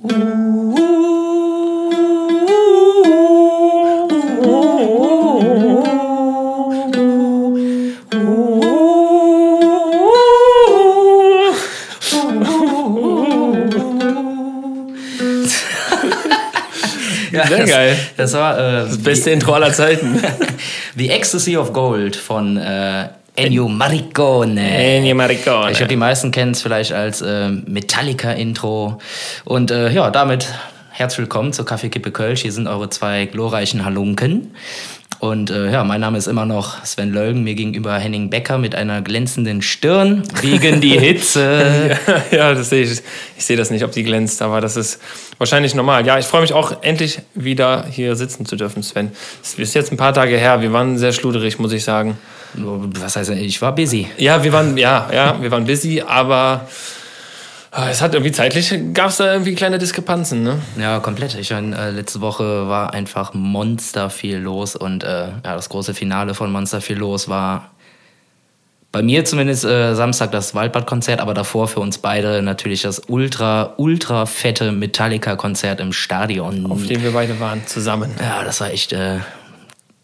Ja, Sehr das, geil. Das war äh, Das beste Intro aller Zeiten. The Ecstasy of Gold von äh, Ennio Morricone. Ennio Morricone. Ich glaube, die meisten kennen es vielleicht als äh, Metallica-Intro. Und äh, ja, damit herzlich willkommen zur Kaffeekippe Kölsch. Hier sind eure zwei glorreichen Halunken. Und äh, ja, mein Name ist immer noch Sven Lölgen, mir gegenüber Henning Becker mit einer glänzenden Stirn gegen die Hitze. ja, das sehe ich. Ich sehe das nicht, ob die glänzt, aber das ist wahrscheinlich normal. Ja, ich freue mich auch, endlich wieder hier sitzen zu dürfen, Sven. Es ist jetzt ein paar Tage her. Wir waren sehr schluderig, muss ich sagen. Was heißt, ich war busy. Ja, wir waren, ja, ja, wir waren busy, aber äh, es hat irgendwie zeitlich, gab es da irgendwie kleine Diskrepanzen, ne? Ja, komplett. Ich meine, äh, letzte Woche war einfach monster viel los und äh, ja, das große Finale von Monster viel los war bei mir zumindest äh, Samstag das Waldbad-Konzert, aber davor für uns beide natürlich das ultra, ultra fette Metallica-Konzert im Stadion. Auf dem wir beide waren, zusammen. ja, das war echt äh,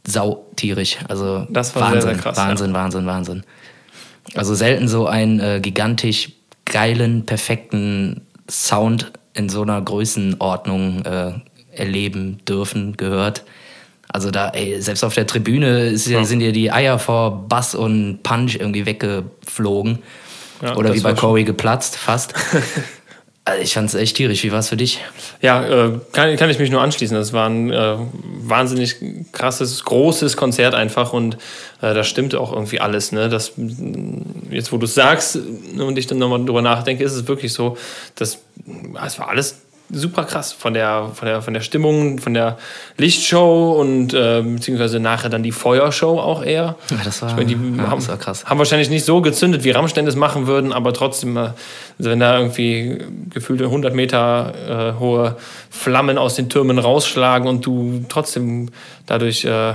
sautierig. Also Das war sehr, Wahnsinn, sehr krass, Wahnsinn, Wahnsinn, Wahnsinn. Also selten so einen äh, gigantisch geilen, perfekten Sound in so einer Größenordnung äh, erleben dürfen, gehört. Also da, ey, selbst auf der Tribüne ist ja, sind ja die Eier vor Bass und Punch irgendwie weggeflogen. Ja, Oder wie bei schon- Corey geplatzt, fast. also ich fand's echt tierisch. Wie war's für dich? Ja, äh, kann, kann ich mich nur anschließen. Das war ein äh, wahnsinnig krasses, großes Konzert einfach und äh, da stimmte auch irgendwie alles. Ne? Das, jetzt, wo du es sagst äh, und ich dann nochmal drüber nachdenke, ist es wirklich so, dass es war alles super krass von der, von der, von der Stimmung, von der Lichtshow und äh, beziehungsweise nachher dann die Feuershow auch eher. Ja, das war- ich meine, die ja, haben, das war krass. haben wahrscheinlich nicht so gezündet, wie Rammstein es machen würden, aber trotzdem, äh, also wenn da irgendwie gefühlte 100 Meter äh, hohe Flammen aus den Türmen rausschlagen und du trotzdem dadurch äh,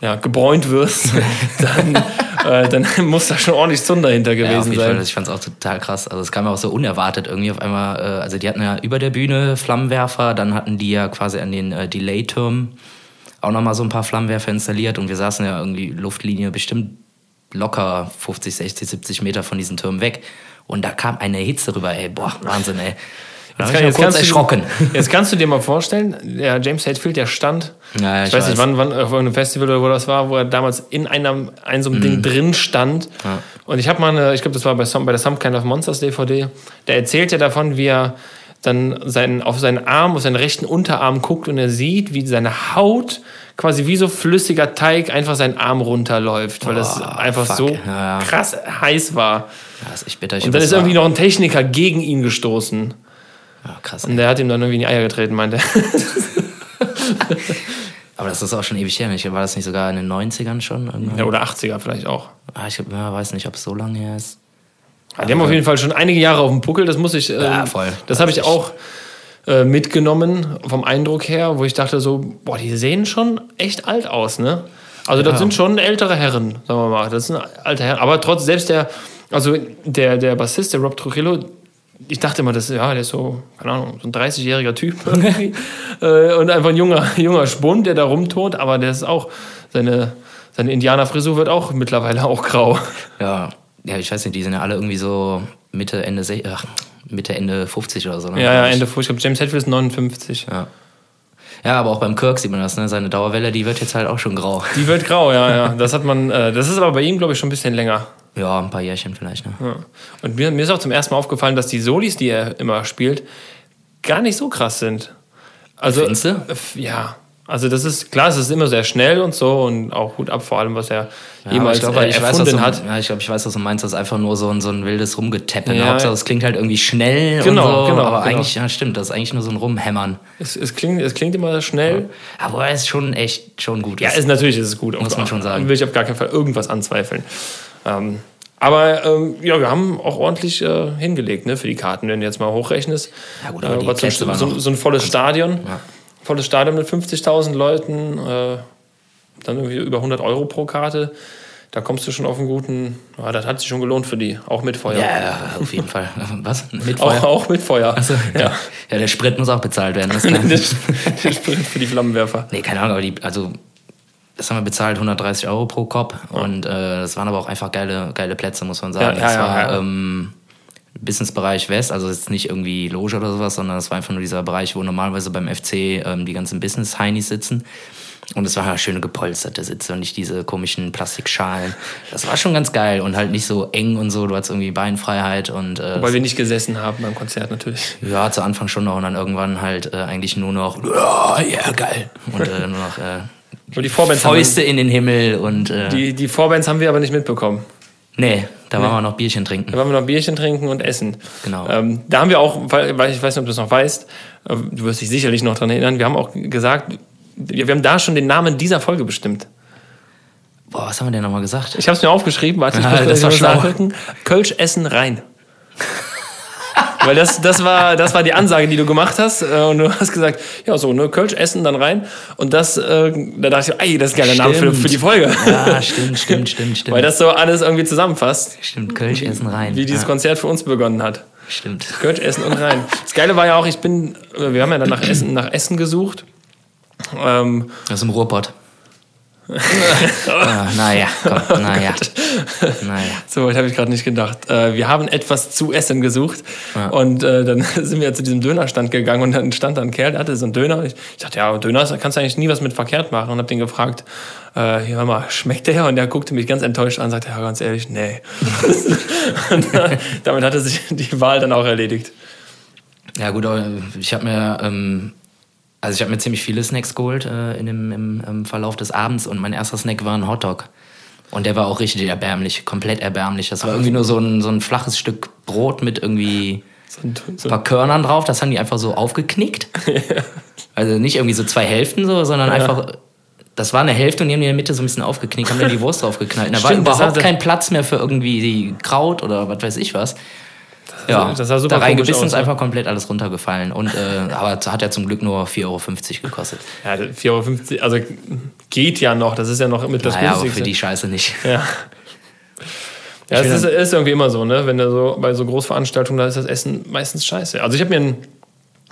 ja, gebräunt wirst, dann, äh, dann muss da schon ordentlich Zunder hinter Ja, auf gewesen Fall. sein. Ich fand's auch total krass. Also es kam ja auch so unerwartet irgendwie auf einmal. Äh, also die hatten ja über der Bühne Flammenwerfer, dann hatten die ja quasi an den äh, Delay-Türmen auch nochmal so ein paar Flammenwerfer installiert und wir saßen ja irgendwie Luftlinie bestimmt locker 50, 60, 70 Meter von diesen Türmen weg. Und da kam eine Hitze rüber, ey, boah, Wahnsinn, ey. Hab ich mich kurz du, erschrocken. jetzt kannst du dir mal vorstellen, der James Hetfield, der stand, Ja, ich, ich weiß, nicht, wann, wann auf irgendeinem Festival oder wo das war, wo er damals in einem, einem so einem Ding drin stand. Und ich habe mal eine, ich glaube, das war bei, Some, bei der Some Kind of Monsters DVD, der erzählt ja davon, wie er dann seinen, auf seinen Arm, auf seinen rechten Unterarm guckt und er sieht, wie seine Haut quasi wie so flüssiger Teig einfach seinen Arm runterläuft, weil das Boah, einfach fuck. so Ja, ja. krass heiß war. Ja, ist echt bitter. Ich Und dann das ist irgendwie noch ein Techniker gegen ihn gestoßen. Ja, krass, Und der hat ihm dann irgendwie in die Eier getreten, meinte er. Aber das ist auch schon ewig her. War das nicht sogar in den 90ern schon? Irgendwann? Ja, oder 80er vielleicht auch. Ah, ich ja, weiß nicht, ob es so lange her ist. Die haben auf jeden Fall schon einige Jahre auf dem Puckel, das muss ich. Äh, Ja, voll. Das habe ich auch äh, mitgenommen vom Eindruck her, wo ich dachte so, boah, die sehen schon echt alt aus, ne? Also das Ja. sind schon ältere Herren, sagen wir mal. Das sind alte Herren. Aber trotz selbst der, also der, der Bassist, der Rob Trujillo, ich dachte immer, das, ja, der ist so, keine Ahnung, so ein 30-jähriger Typ äh, und einfach ein junger, junger Spund, der da rumtont, aber der ist auch, seine, seine Indianerfrisur wird auch mittlerweile auch grau. Ja, ja, ich weiß nicht, die sind ja alle irgendwie so Mitte, Ende, ach, Mitte, Ende 50 oder so. Ne? Ja, ja, Ende, ich glaube, James Hetfield ist 59. Ja. ja, aber auch beim Kirk sieht man das, ne? Seine Dauerwelle, die wird jetzt halt auch schon grau. Die wird grau, ja, ja. Das hat man, äh, das ist aber bei ihm, glaube ich, schon ein bisschen länger. Ja, ein paar Jährchen vielleicht, ne? Ja. Und mir, mir ist auch zum ersten Mal aufgefallen, dass die Solis, die er immer spielt, gar nicht so krass sind. Also, Findest du? äh, Ja. Also das ist klar, es ist immer sehr schnell und so und auch gut ab, vor allem was er Ja, jemals ich glaube, äh, ich weiß, erfunden du, hat. ja, ich, glaub, ich weiß, was du meinst. Das ist einfach nur so ein, so ein wildes Rumgetappe. Ne? Ja. Hauptsache, es klingt halt irgendwie schnell Genau, und so. genau, aber genau. eigentlich, ja, stimmt, das ist eigentlich nur so ein Rumhämmern. Es, es, klingt, es klingt immer schnell. Aber er ist schon echt schon gut. Ja, ist, natürlich ist es gut. Muss man schon sagen. Will ich auf gar keinen Fall irgendwas anzweifeln. Ähm, aber ähm, ja, wir haben auch ordentlich äh, hingelegt ne, für die Karten, wenn du jetzt mal hochrechnest. Ja, gut, aber Äh, die so, noch- so ein volles Stadion. Ja. Volles Stadion mit 50.000 Leuten. Äh, dann irgendwie über 100 Euro pro Karte. da kommst du schon auf einen guten, ja, das hat sich schon gelohnt für die, auch mit Feuer. Ja, auf jeden Fall. Was? Mit Auch, Feuer? auch mit Feuer. Achso, ja. ja. der Sprit muss auch bezahlt werden. Der Sprit für die Flammenwerfer. nee, keine Ahnung, aber die, also, das haben wir bezahlt, 130 Euro pro Kopf. Und äh, das waren aber auch einfach geile, geile Plätze, muss man sagen. Ja, ja, das ja, war ja. Ähm, Businessbereich West, also jetzt nicht irgendwie Loge oder sowas, sondern es war einfach nur dieser Bereich, wo normalerweise beim FC ähm, die ganzen Business-Heinis sitzen. Und es waren halt schöne gepolsterte Sitze und nicht diese komischen Plastikschalen. Das war schon ganz geil und halt nicht so eng und so. Du hattest irgendwie Beinfreiheit und äh, Weil wir nicht gesessen haben beim Konzert natürlich. ja, zu Anfang schon noch und dann irgendwann halt äh, eigentlich nur noch, ja, yeah, geil. Und äh, nur noch äh, Und die Vorbands, haben Fäuste in den Himmel und wir, äh, die, die Vorbands haben wir aber nicht mitbekommen. nee, da waren wir noch Bierchen Da trinken. waren wir noch Bierchen trinken und essen. Genau. Ähm, da haben wir auch, weil ich weiß nicht, ob du es noch weißt, äh, du wirst dich sicherlich noch daran erinnern, wir haben auch gesagt, wir haben da schon den Namen dieser Folge bestimmt. Boah, was haben wir denn nochmal gesagt? Ich habe es mir aufgeschrieben, warte, ich muss das schlau. nachgucken. Kölsch essen rein. Weil das, das, war, das war die Ansage, die du gemacht hast. äh, Und du hast gesagt, ja, so, ne, Kölsch essen, dann rein. Und das, äh, da dachte ich, ey, das ist ein geiler Name für, für die Folge. Ja, stimmt, stimmt, stimmt, stimmt. Weil das so alles irgendwie zusammenfasst, stimmt, Kölsch essen rein. wie dieses ja, Konzert für uns begonnen hat. stimmt. Kölsch essen und rein. Das Geile war ja auch, ich bin, äh, wir haben ja dann nach Essen, nach Essen gesucht. Ähm, Aus dem Ruhrpott. Ah, naja, komm, naja. naja. So weit habe ich gerade nicht gedacht. Äh, wir haben etwas zu essen gesucht Ja. und äh, dann sind wir zu diesem Dönerstand gegangen und dann stand da ein Kerl, der hatte so einen Döner. Ich, dachte, ja, Döner kannst du eigentlich nie was mit verkehrt machen und habe den gefragt, äh, hier hör mal, schmeckt der? Und der guckte mich ganz enttäuscht an und sagte, ja, ganz ehrlich, nee. und äh, damit hatte sich die Wahl dann auch erledigt. Ja gut, ich habe mir, ähm, also ich habe mir ziemlich viele Snacks geholt äh, in dem, im, im Verlauf des Abends und mein erster Snack war ein Hotdog. Und der war auch richtig erbärmlich, komplett erbärmlich. Das war irgendwie nur so ein, so ein flaches Stück Brot mit irgendwie So, ein- paar Körnern drauf. Das haben die einfach so aufgeknickt. Also nicht irgendwie so zwei Hälften so, sondern einfach... Das war eine Hälfte und die haben die in der Mitte so ein bisschen aufgeknickt, haben dann die Wurst draufgeknallt. Da war Stimmt, das überhaupt kein Platz mehr für irgendwie die Kraut oder was weiß ich was. Ja, das sah super da reingebissen ist einfach komplett alles runtergefallen. Und, äh, aber hat ja zum Glück nur 4,50 Euro gekostet. ja, 4,50 Euro, also geht ja noch, das ist ja noch mit das naja, aber Günstigste. für die Scheiße nicht. Ja. Ja, es ist, ist irgendwie immer so, ne? Wenn du so bei so Großveranstaltungen, da ist das Essen meistens scheiße. Also ich habe mir ein,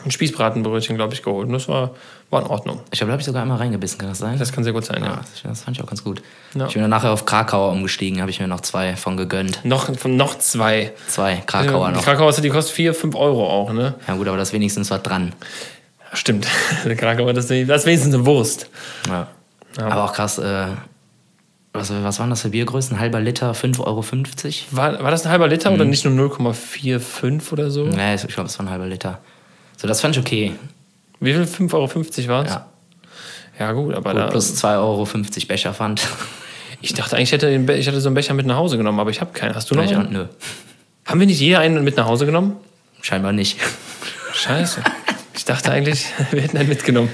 ein Spießbratenbrötchen, glaube ich, geholt. Und das war, war in Ordnung. Ich glaube, da habe ich sogar einmal reingebissen, kann das sein? Das kann sehr gut sein, ja. ja, das, das fand ich auch ganz gut. Ja. Ich bin dann nachher auf Krakauer umgestiegen, habe ich mir noch zwei von gegönnt. Noch, von noch zwei. Zwei Krakauer Die noch. Krakauer, die kostet 4, 5 Euro auch, ne? Ja gut, aber das wenigstens war dran. Ja, stimmt. Krakauer, das, ist- das ist wenigstens eine Wurst. Ja. Aber auch krass, äh, was, was waren das für Biergrößen? Halber Liter, 5,50 Euro? War, war das ein halber Liter Mhm. oder nicht nur 0,45 oder so? Nee, ich glaube, es war ein halber Liter. So, das fand ich okay. Wie viel? 5,50 Euro war es? Ja. Ja, gut, aber Gut, da. plus 2,50 Euro Becherpfand. Ich dachte eigentlich, ich hätte, ich hätte so einen Becher mit nach Hause genommen, aber ich habe keinen. Hast du noch einen? nö, Haben wir nicht jeder einen mit nach Hause genommen? scheinbar nicht. Scheiße. Ich dachte eigentlich, wir hätten einen mitgenommen.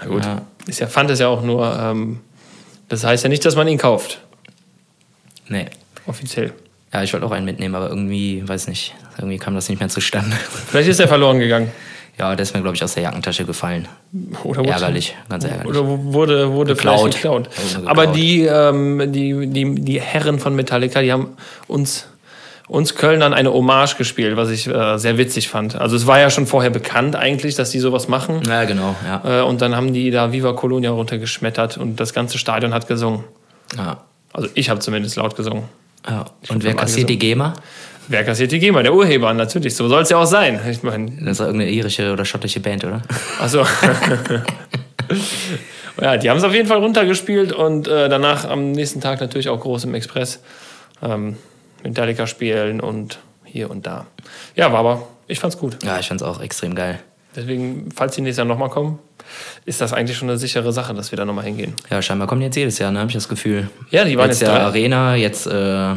Na gut. Ja. Ist ja, Pfand ist ja auch nur, ähm, das heißt ja nicht, dass man ihn kauft. Nee. Offiziell. Ja, ich wollte auch einen mitnehmen, aber irgendwie, weiß nicht, irgendwie kam das nicht mehr zustande. Vielleicht ist er verloren gegangen. Ja, der ist mir, glaube ich, aus der Jackentasche gefallen. Oder wurde, Ärgerlich, ganz ärgerlich. Oder wurde, wurde Geklaut. vielleicht geklaut. Geklaut. Aber die, ähm, die, die, die Herren von Metallica, die haben uns, uns Kölnern eine Hommage gespielt, was ich äh, sehr witzig fand. Also es war ja schon vorher bekannt eigentlich, dass die sowas machen. Ja, genau, ja. Äh, und dann haben die da Viva Colonia runtergeschmettert und das ganze Stadion hat gesungen. ja. Also ich habe zumindest laut gesungen. ja. Und wer kassiert die GEMA? Wer kassiert die GEMA? Der Urheber, natürlich. So soll es ja auch sein. Ich meine, Das ist doch irgendeine irische oder schottische Band, oder? also. ja, die haben es auf jeden Fall runtergespielt und äh, danach am nächsten Tag natürlich auch groß im Express ähm, Metallica spielen und hier und da. Ja, war aber, ich fand's gut. Ja, ich fand's auch extrem geil. Deswegen, falls die nächstes Jahr nochmal kommen, ist das eigentlich schon eine sichere Sache, dass wir da nochmal hingehen. Ja, scheinbar kommen die jetzt jedes Jahr, ne? Habe ich das Gefühl. Ja, die waren jetzt jetzt ja Arena, jetzt äh,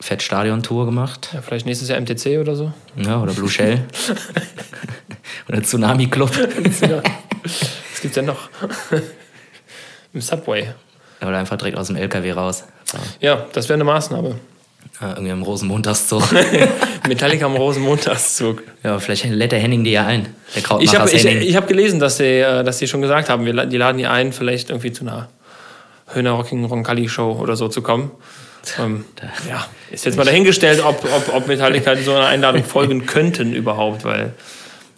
Fett Stadion Tour gemacht. Ja, vielleicht nächstes Jahr MTC oder so. Ja, oder Blue Shell. oder Tsunami Club. Ja. Was gibt's denn noch? Im Subway. Oder einfach direkt aus dem LKW raus. Ja, das wäre eine Maßnahme. Ja, irgendwie am Rosenmontagszug. Metallica am Rosenmontagszug. ja, vielleicht lädt der Henning die ja ein. Der Ich habe ich, ich hab gelesen, dass sie, äh, dass sie schon gesagt haben, wir, die laden die ein, vielleicht irgendwie zu einer Höhner Rocking Roncalli Show oder so zu kommen. Ähm, ja, ist jetzt mal dahingestellt, ob, ob, ob Metallica so einer Einladung folgen könnten überhaupt, weil,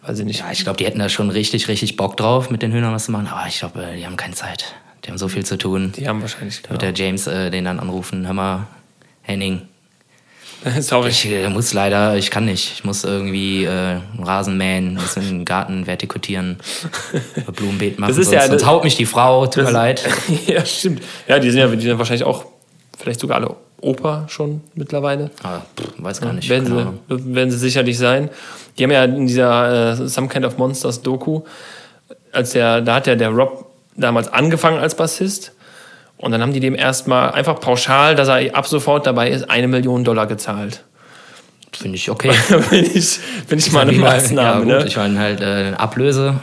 weiß ich nicht. Ja, ich glaube, die hätten da schon richtig, richtig Bock drauf, mit den Hühnern was zu machen. Aber ich glaube, äh, die haben keine Zeit. Die haben so viel zu tun. Die haben wahrscheinlich. Wird der James äh, den dann anrufen? Hör mal, Henning. Sorry. Ich äh, muss leider, ich kann nicht. Ich muss irgendwie äh, einen Rasen mähen, muss im Garten vertikutieren, Blumenbeet machen. Das ist sonst, ja- sonst haut mich die Frau, tut mir Das- leid. ja, stimmt. Ja, die sind ja die sind wahrscheinlich auch, vielleicht sogar alle Opa schon mittlerweile. Pff, weiß gar nicht. Werden sie, werden sie sicherlich sein. Die haben ja in dieser äh, Some Kind of Monsters Doku, als der, da hat ja der Rob damals angefangen als Bassist. Und dann haben die dem erstmal einfach pauschal, dass er ab sofort dabei ist, eine Million Dollar gezahlt. Finde ich okay. bin ich, bin ich mal eine Maßnahme. ja, gut, ne? Ich meine halt äh, Ablöse.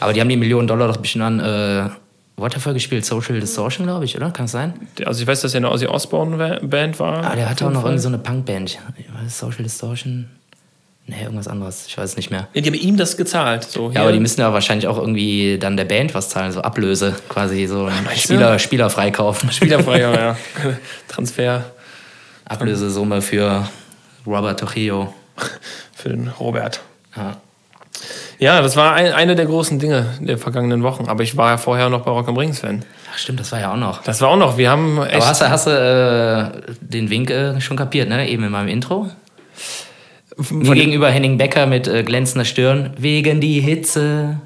Aber die haben die Millionen Dollar doch bestimmt an äh, Waterfall gespielt, Social Distortion, glaube ich, oder? Kann es sein? Also ich weiß, dass er eine Ozzy Osbourne Band war. Ah, der hatte auch noch Fall. irgendwie so eine Punkband. Social Distortion? Nee, irgendwas anderes. Ich weiß es nicht mehr. Nee, die haben ihm das gezahlt. So, Ja, aber die müssen ja wahrscheinlich auch irgendwie dann der Band was zahlen, so Ablöse, quasi so meinst Spieler, Spieler freikaufen. Wiederfrei, ja, ja. Transfer Ablösesumme für Robert Trujillo. für den Robert. Ja. Ja, das war ein, eine der großen Dinge der vergangenen Wochen. Aber ich war ja vorher noch bei Rock am Ring, Sven. Ach, stimmt, das war ja auch noch. Das war auch noch. Wir haben echt. Aber hast du, hast du äh, den Wink äh, schon kapiert, ne? Eben in meinem Intro? Mir gegenüber Henning Becker mit äh, glänzender Stirn. Wegen die Hitze.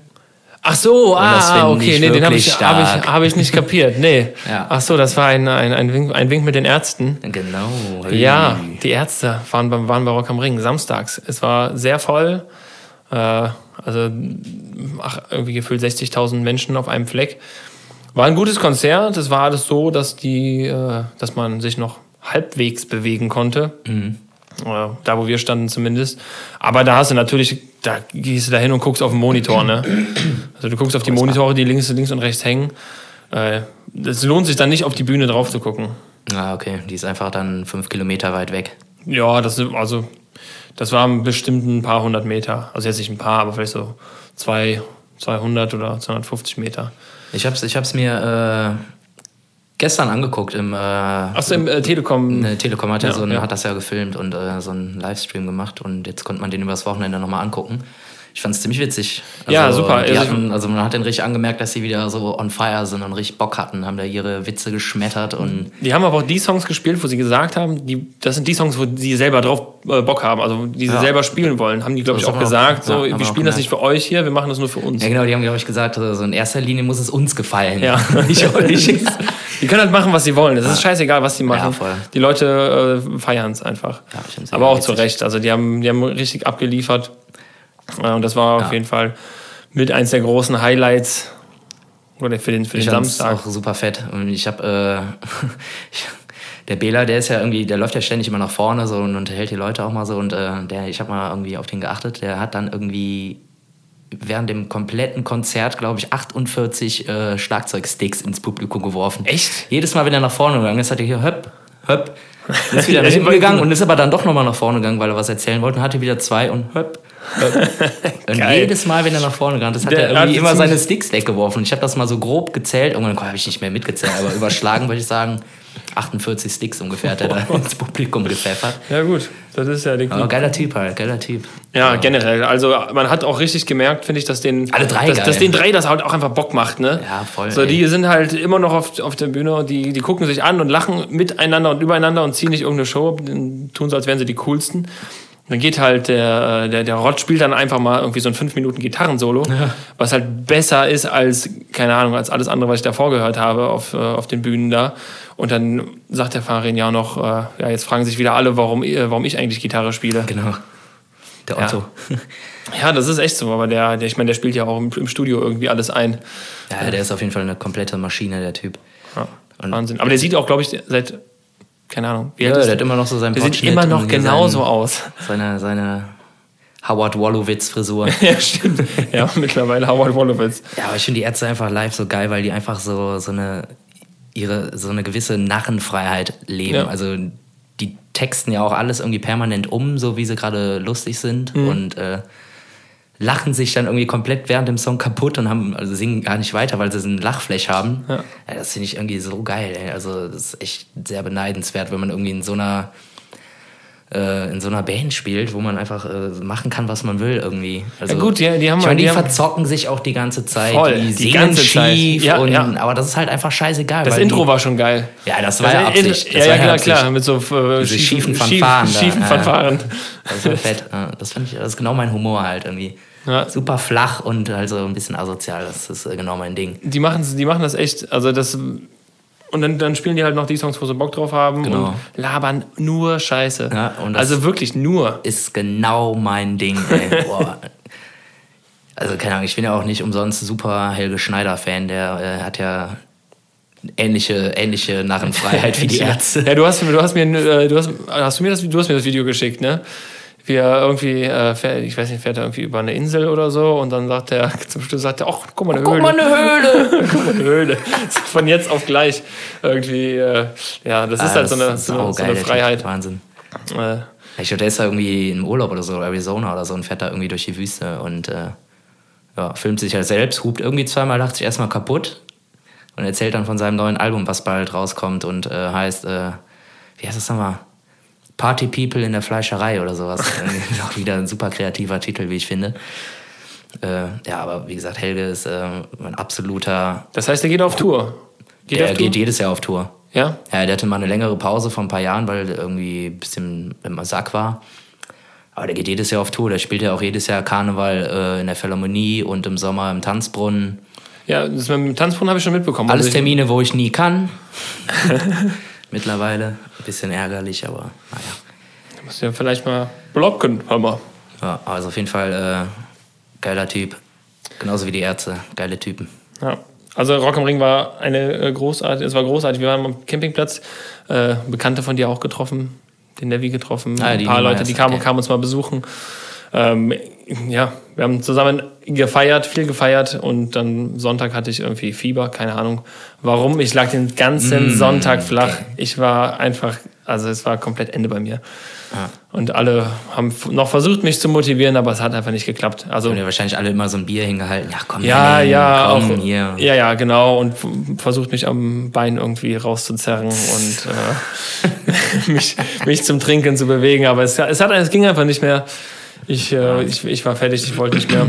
Ach so, ah, okay, nee, den habe ich, hab ich, hab ich nicht kapiert. Nee. Ja. Ach so, das war ein, ein, ein, Wink, ein Wink mit den Ärzten. Genau. Ja, die Ärzte waren, beim- waren bei Rock am Ring samstags. Es war sehr voll. Äh, also ach, irgendwie gefühlt 60.000 Menschen auf einem Fleck. War ein gutes Konzert. Es war alles so, dass, die, äh, dass man sich noch halbwegs bewegen konnte. Äh, Da, wo wir standen zumindest. Aber da hast du natürlich, da gehst du da hin und guckst auf den Monitor. Ne? Also du guckst auf die Monitore, die links, links und rechts hängen. Es lohnt sich dann nicht, auf die Bühne drauf zu gucken. Ah, okay. Die ist einfach dann fünf Kilometer weit weg. Ja, das ist, also, das waren bestimmt ein paar hundert Meter. Also jetzt nicht ein paar, aber vielleicht so zwei, 200 oder 250 Meter. Ich hab's, ich hab's mir äh, gestern angeguckt im äh, Achso, im äh, Telekom. Ne, Telekom hat ja, Ja, so ein, ja. hat das ja gefilmt und äh, so einen Livestream gemacht und jetzt konnte man den übers Wochenende nochmal angucken. Ich fand es ziemlich witzig. Ja, super. Also hatten, also man hat den richtig angemerkt, dass sie wieder so on fire sind und richtig Bock hatten, haben da ihre Witze geschmettert und Die haben aber auch die Songs gespielt, wo sie gesagt haben, die, das sind die Songs, wo sie selber drauf äh, Bock haben, also die sie Ja. selber spielen wollen. Haben die, glaube ich, auch auch- gesagt, ja, so, haben wir spielen auch das nicht für euch hier, wir machen das nur für uns. ja genau, die haben glaube ich gesagt, so in erster Linie muss es uns gefallen. Ja. nicht euch. Die können halt machen, was sie wollen. Es ist scheißegal, was sie machen. Ja. Die Leute äh, feiern es einfach. Ja, Aber auch witzig. zu Recht. Also die haben, die haben richtig abgeliefert. Äh, und das war auf Ja. jeden Fall mit eins der großen Highlights oder für den, für den Ich Samstag. auch super fett. Und ich habe äh, der Bela, der ist ja irgendwie, der läuft ja ständig immer nach vorne so und unterhält die Leute auch mal so und äh, der, ich habe mal irgendwie auf den geachtet, der hat dann irgendwie während dem kompletten Konzert, glaube ich, 48 äh, Schlagzeugsticks ins Publikum geworfen. Echt? Jedes Mal, wenn er nach vorne gegangen ist, hat er hier höpp, höpp, ist wieder nach hinten gegangen und ist aber dann doch nochmal nach vorne gegangen, weil er was erzählen wollte und hatte wieder zwei und höpp. Und Geil. jedes Mal, wenn er nach vorne gegangen ist, hat Der er hat irgendwie immer ziemlich- seine Sticks weggeworfen. Ich habe das mal so grob gezählt. Irgendwann habe ich nicht mehr mitgezählt, aber überschlagen würde ich sagen, 48 Sticks ungefähr hat er da ins Publikum gepfeffert. Ja gut, das ist ja die Aber geiler Typ halt, geiler Typ. Ja, generell. Also man hat auch richtig gemerkt, finde ich, dass den, Alle drei dass, dass den drei das halt auch einfach Bock macht, ne? Ja, voll, So, ey. die sind halt immer noch auf, auf der Bühne und die, die gucken sich an und lachen miteinander und übereinander und ziehen nicht irgendeine Show, ab, tun so, als wären sie die coolsten. Dann geht halt der, äh, der, der Rod spielt dann einfach mal irgendwie so ein 5 Minuten Gitarrensolo, was halt besser ist als, keine Ahnung, als alles andere, was ich davor gehört habe auf, äh, auf den Bühnen da. Und dann sagt der Farin ja noch, äh, ja, jetzt fragen sich wieder alle, warum, äh, warum ich eigentlich Gitarre spiele. Genau. Der Otto. Ja, das ist echt so, aber der, der ich meine, der spielt ja auch im, im Studio irgendwie alles ein. Ja. der ist auf jeden Fall eine komplette Maschine, der Typ. Ja, Wahnsinn. Aber der sieht auch, glaube ich, seit, keine Ahnung, wie Ja, der hat immer noch so seinen Der sieht immer noch genauso seinen- aus. Seine, seine Howard Wolowitz-Frisur. ja, stimmt. Ja, mittlerweile Howard Wolowitz. Ja, aber ich finde die Ärzte einfach live so geil, weil die einfach so, so eine ihre so eine gewisse Narrenfreiheit leben. Ja. Also die texten ja auch alles irgendwie permanent um, so wie sie gerade lustig sind. Mhm. Und äh, lachen sich dann irgendwie komplett während dem Song kaputt und haben, also singen gar nicht weiter, weil sie so ein Lachflash haben. Ja. Ja, das finde ich irgendwie so geil. Ey. Also das ist echt sehr beneidenswert, wenn man irgendwie in so einer äh, in so einer Band spielt, wo man einfach äh, machen kann, was man will irgendwie. Also, ja gut, die, die haben ich meine, die, die verzocken sich auch die ganze Zeit, voll, die, die ganze schief, Zeit. Ja, und, ja. aber das ist halt einfach scheißegal. Das Intro die, war schon geil. Ja, das war ja Absicht. Ja, ja, war klar, klar, mit so äh, schiefen schief- Fanfaren da, Schiefen ja. Fanfaren. Das ist fett. Ja, Das finde ich, das ist genau mein Humor halt irgendwie. Ja. Super flach und halt so ein bisschen asozial. Das ist äh, genau mein Ding. Die machen, die machen das echt, also das. Und dann, dann spielen die halt noch die Songs, wo sie Bock drauf haben Genau. und labern nur Scheiße. Ja, also wirklich nur. Ist genau mein Ding, ey. Also, keine Ahnung, ich bin ja auch nicht umsonst super Helge Schneider-Fan. Der äh, hat ja ähnliche, ähnliche Narrenfreiheit wie die Ärzte. Ja, du hast, du hast mir, äh, du hast, hast du mir das, du hast mir das Video geschickt, ne? Wie er irgendwie, äh, fährt, ich weiß nicht, fährt er irgendwie über eine Insel oder so und dann sagt er, zum Schluss sagt er, ach, guck mal, eine Guck Höhle. mal, eine Höhle! Guck mal, eine Höhle. Von jetzt auf gleich irgendwie, äh, ja, das ist Ah, halt so das eine, ist so eine, so saugeil, eine. Freiheit. Wahnsinn. Äh, Ich glaube, der ist da irgendwie im Urlaub oder so, Arizona oder so, und fährt da irgendwie durch die Wüste und äh, ja, filmt sich halt selbst, hupt irgendwie zweimal, lacht sich erstmal kaputt und erzählt dann von seinem neuen Album, was bald rauskommt und äh, heißt, äh, wie heißt das nochmal? Party People in der Fleischerei oder sowas. Auch wieder ein super kreativer Titel, wie ich finde. Äh, ja, aber wie gesagt, Helge ist äh, ein absoluter. das heißt, er geht auf Tour. Geht Der auf Tour? geht jedes Jahr auf Tour. Ja? Ja, der hatte mal eine längere Pause vor ein paar Jahren, weil irgendwie ein bisschen im Sack war. Aber der geht jedes Jahr auf Tour. Der spielt ja auch jedes Jahr Karneval äh, in der Philharmonie und im Sommer im Tanzbrunnen. Ja, das mit dem Tanzbrunnen habe ich schon mitbekommen. Alles Also Termine, wo ich nie kann. Mittlerweile. Ein bisschen ärgerlich, aber naja. Muss ja vielleicht mal blocken, mal. Ja, also auf jeden Fall äh, geiler Typ. Genauso wie die Ärzte. Geile Typen. Ja. Also Rock am Ring war eine äh, großartige, es war großartig. Wir waren am Campingplatz, äh, Bekannte von dir auch getroffen, den Nevi getroffen, Ah, ein paar Leute, die kamen, okay. kamen uns mal besuchen. Ähm, ja, wir haben zusammen gefeiert, viel gefeiert und dann Sonntag hatte ich irgendwie Fieber, keine Ahnung warum. Ich lag den ganzen Mm, Sonntag flach. Ich war einfach, also es war komplett Ende bei mir. Und alle haben noch versucht, mich zu motivieren, aber es hat einfach nicht geklappt. Also Und ja wahrscheinlich alle immer so ein Bier hingehalten. Ja, komm, ja, Henning, ja, komm, auch, hier. ja, ja, genau. Und versucht mich am Bein irgendwie rauszuzerren und äh, mich, mich zum Trinken zu bewegen. Aber es, es, hat, es ging einfach nicht mehr. Ich, äh, ich, ich war fertig, ich wollte nicht mehr.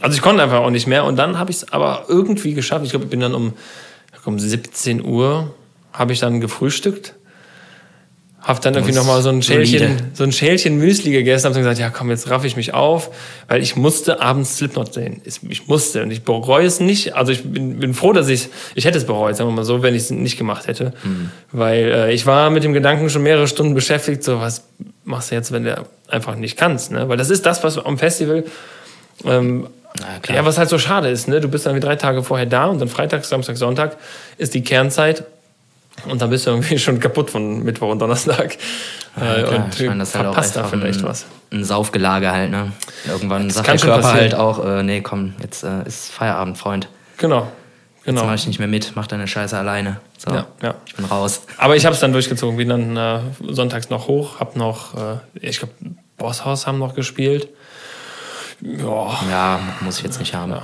Also ich konnte einfach auch nicht mehr. Und dann habe ich es aber irgendwie geschafft. Ich glaube, ich bin dann um, um 17 Uhr habe ich dann gefrühstückt. Hab dann irgendwie nochmal so ein solide. Schälchen, so ein Schälchen Müsli gegessen, hab dann gesagt, ja komm, jetzt raff ich mich auf, weil ich musste abends Slipknot sehen. Ich musste und ich bereue es nicht. Also ich bin, bin froh, dass ich, ich hätte es bereut, sagen wir mal so, wenn ich es nicht gemacht hätte. Mhm. Weil äh, ich war mit dem Gedanken schon mehrere Stunden beschäftigt, so was machst du jetzt, wenn du einfach nicht kannst, ne? Weil das ist das, was am Festival ähm, ja, was halt so schade ist, ne? Du bist dann wie drei Tage vorher da und dann Freitag, Samstag, Sonntag ist die Kernzeit und dann bist du irgendwie schon kaputt von Mittwoch und Donnerstag. Äh, Klar, und ich meine, das halt verpasst da einfach vielleicht ein, was. ein Saufgelage halt, ne? Irgendwann sagt kann der Körper passieren. halt auch, äh, nee, komm, jetzt äh, ist Feierabend, Freund. Genau. Jetzt Genau. mach ich nicht mehr mit, mach deine Scheiße alleine. So, Ja, ja. ich bin raus. Aber ich habe es dann durchgezogen, bin dann äh, sonntags noch hoch, hab noch, äh, ich glaube, Bosshaus haben noch gespielt. Ja, Ja, muss ich jetzt nicht haben.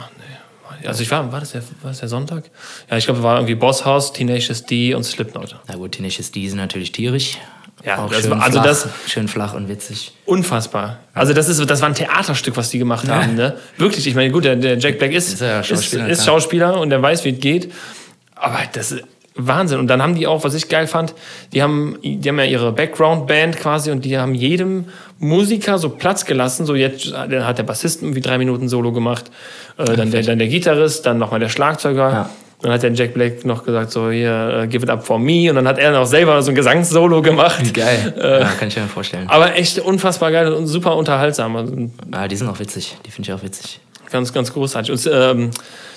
also ich war, war das der, war das der Sonntag? Ja, ich glaube, war irgendwie Bosshaus, Tenacious D und Slipknot. Na gut, Tenacious D sind natürlich tierisch. Ja, das war- also flach, das- schön flach und witzig. Unfassbar. Also das ist, das war ein Theaterstück, was die gemacht haben, ne? Wirklich. Ich meine, gut, der, der Jack Black ist, Ist ja ist, Schauspieler, ist klar. Schauspieler und der weiß, wie es geht. Aber das ist Wahnsinn. Und dann haben die auch, was ich geil fand, die haben, die haben ja ihre Background-Band quasi und die haben jedem Musiker so Platz gelassen. So jetzt dann hat der Bassist irgendwie drei Minuten Solo gemacht, äh, dann, der, dann der Gitarrist, dann nochmal der Schlagzeuger. Ja. Dann hat der Jack Black noch gesagt, so hier, äh, give it up for me. Und dann hat er noch selber so ein Gesangssolo gemacht. Geil. Äh, ja, kann ich mir vorstellen. Aber echt unfassbar geil und super unterhaltsam. Also Ah, die sind auch witzig. Die finde ich auch witzig. Ganz, ganz großartig. Und ähm,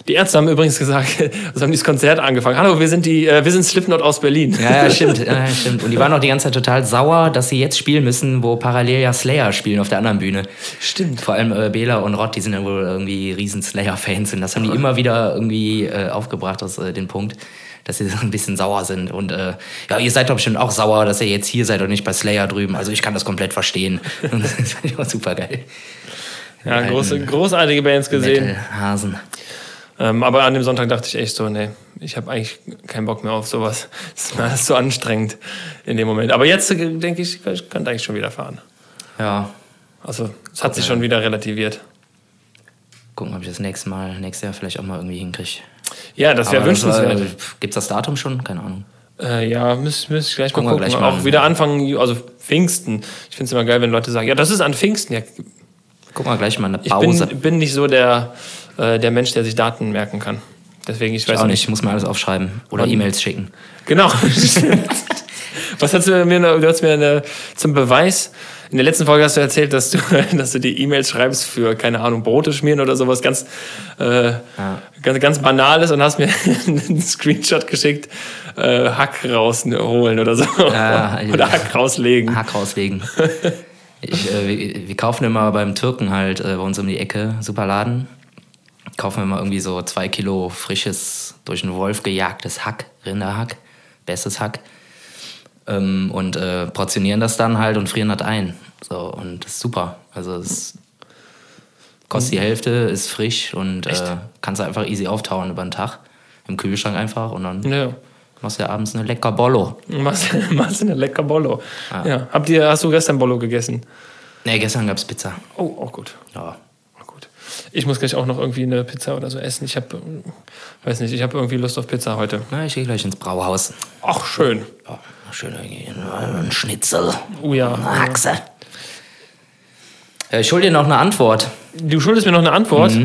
die Ärzte haben übrigens gesagt, also haben dieses Konzert angefangen. Hallo, wir sind die, äh, wir sind Slipknot aus Berlin. Ja, ja, stimmt. Ja, stimmt. Und die waren auch die ganze Zeit total sauer, dass sie jetzt spielen müssen, wo parallel ja Slayer spielen auf der anderen Bühne. Stimmt. Vor allem äh, Bela und Rod, die sind ja wohl irgendwie riesen Slayer-Fans und das haben die immer wieder irgendwie äh, aufgebracht, aus, äh, den Punkt, dass sie so ein bisschen sauer sind. Und äh, ja, ihr seid doch bestimmt auch sauer, dass ihr jetzt hier seid und nicht bei Slayer drüben. Also ich kann das komplett verstehen. Das finde ich auch super geil. Ja, große, großartige Bands gesehen. Hasen. Ähm, aber an dem Sonntag dachte ich echt so, nee, ich habe eigentlich keinen Bock mehr auf sowas. Das ist mir alles so anstrengend in dem Moment. Aber jetzt äh, denke ich, ich könnte eigentlich schon wieder fahren. Ja. Also, es hat sich schon wieder relativiert. Gucken, ob ich das nächste Mal, nächstes Jahr vielleicht auch mal irgendwie hinkriege. Ja, das wäre wünschenswert. Gibt es das Datum schon? Keine Ahnung. Äh, ja, müsste müsst ich gleich Gucken mal gucken. gleich mal. Auch wieder Anfang, also Pfingsten. Ich finde es immer geil, wenn Leute sagen, ja, das ist an Pfingsten. Ja, Gucken wir gleich mal eine ich Pause. bin, bin nicht so der, äh, der Mensch, der sich Daten merken kann. Deswegen, ich ich weiß auch nicht. ich muss mir alles aufschreiben. Oder E-Mails schicken. Genau. Was hast du mir, du hast mir eine, zum Beweis, in der letzten Folge hast du erzählt, dass du, dass du die E-Mails schreibst für, keine Ahnung, Brote schmieren oder sowas ganz, äh, ganz, ganz Banales und hast mir einen Screenshot geschickt, äh, Hack rausholen oder so. Ja, oder Hack rauslegen. Hack rauslegen. Ich, äh, wir, wir kaufen immer beim Türken halt äh, bei uns um die Ecke, super Laden. Kaufen wir mal irgendwie so zwei Kilo frisches, durch den Wolf gejagtes Hack, Rinderhack, bestes Hack. Ähm, und äh, portionieren das dann halt und frieren das ein. So, und das ist super. Also es kostet die Hälfte, ist frisch und äh, kannst du einfach easy auftauen über den Tag. Im Kühlschrank einfach und dann Ja. Machst du ja abends eine lecker Bollo. Machst, machst eine lecker Bollo. Ja. Habt ihr, hast du gestern Bollo gegessen? Ne, gestern gab's Pizza. Oh, auch gut. Ja. Auch gut. Ich muss gleich auch noch irgendwie eine Pizza oder so essen. Ich habe, weiß nicht, ich habe irgendwie Lust auf Pizza heute. Na, ich gehe gleich ins Brauhaus. Ach, schön. Ja, schön irgendwie ein Schnitzel. Oh ja. Eine Haxe. Äh, Ich schulde dir noch eine Antwort. Du schuldest mir noch eine Antwort. Ich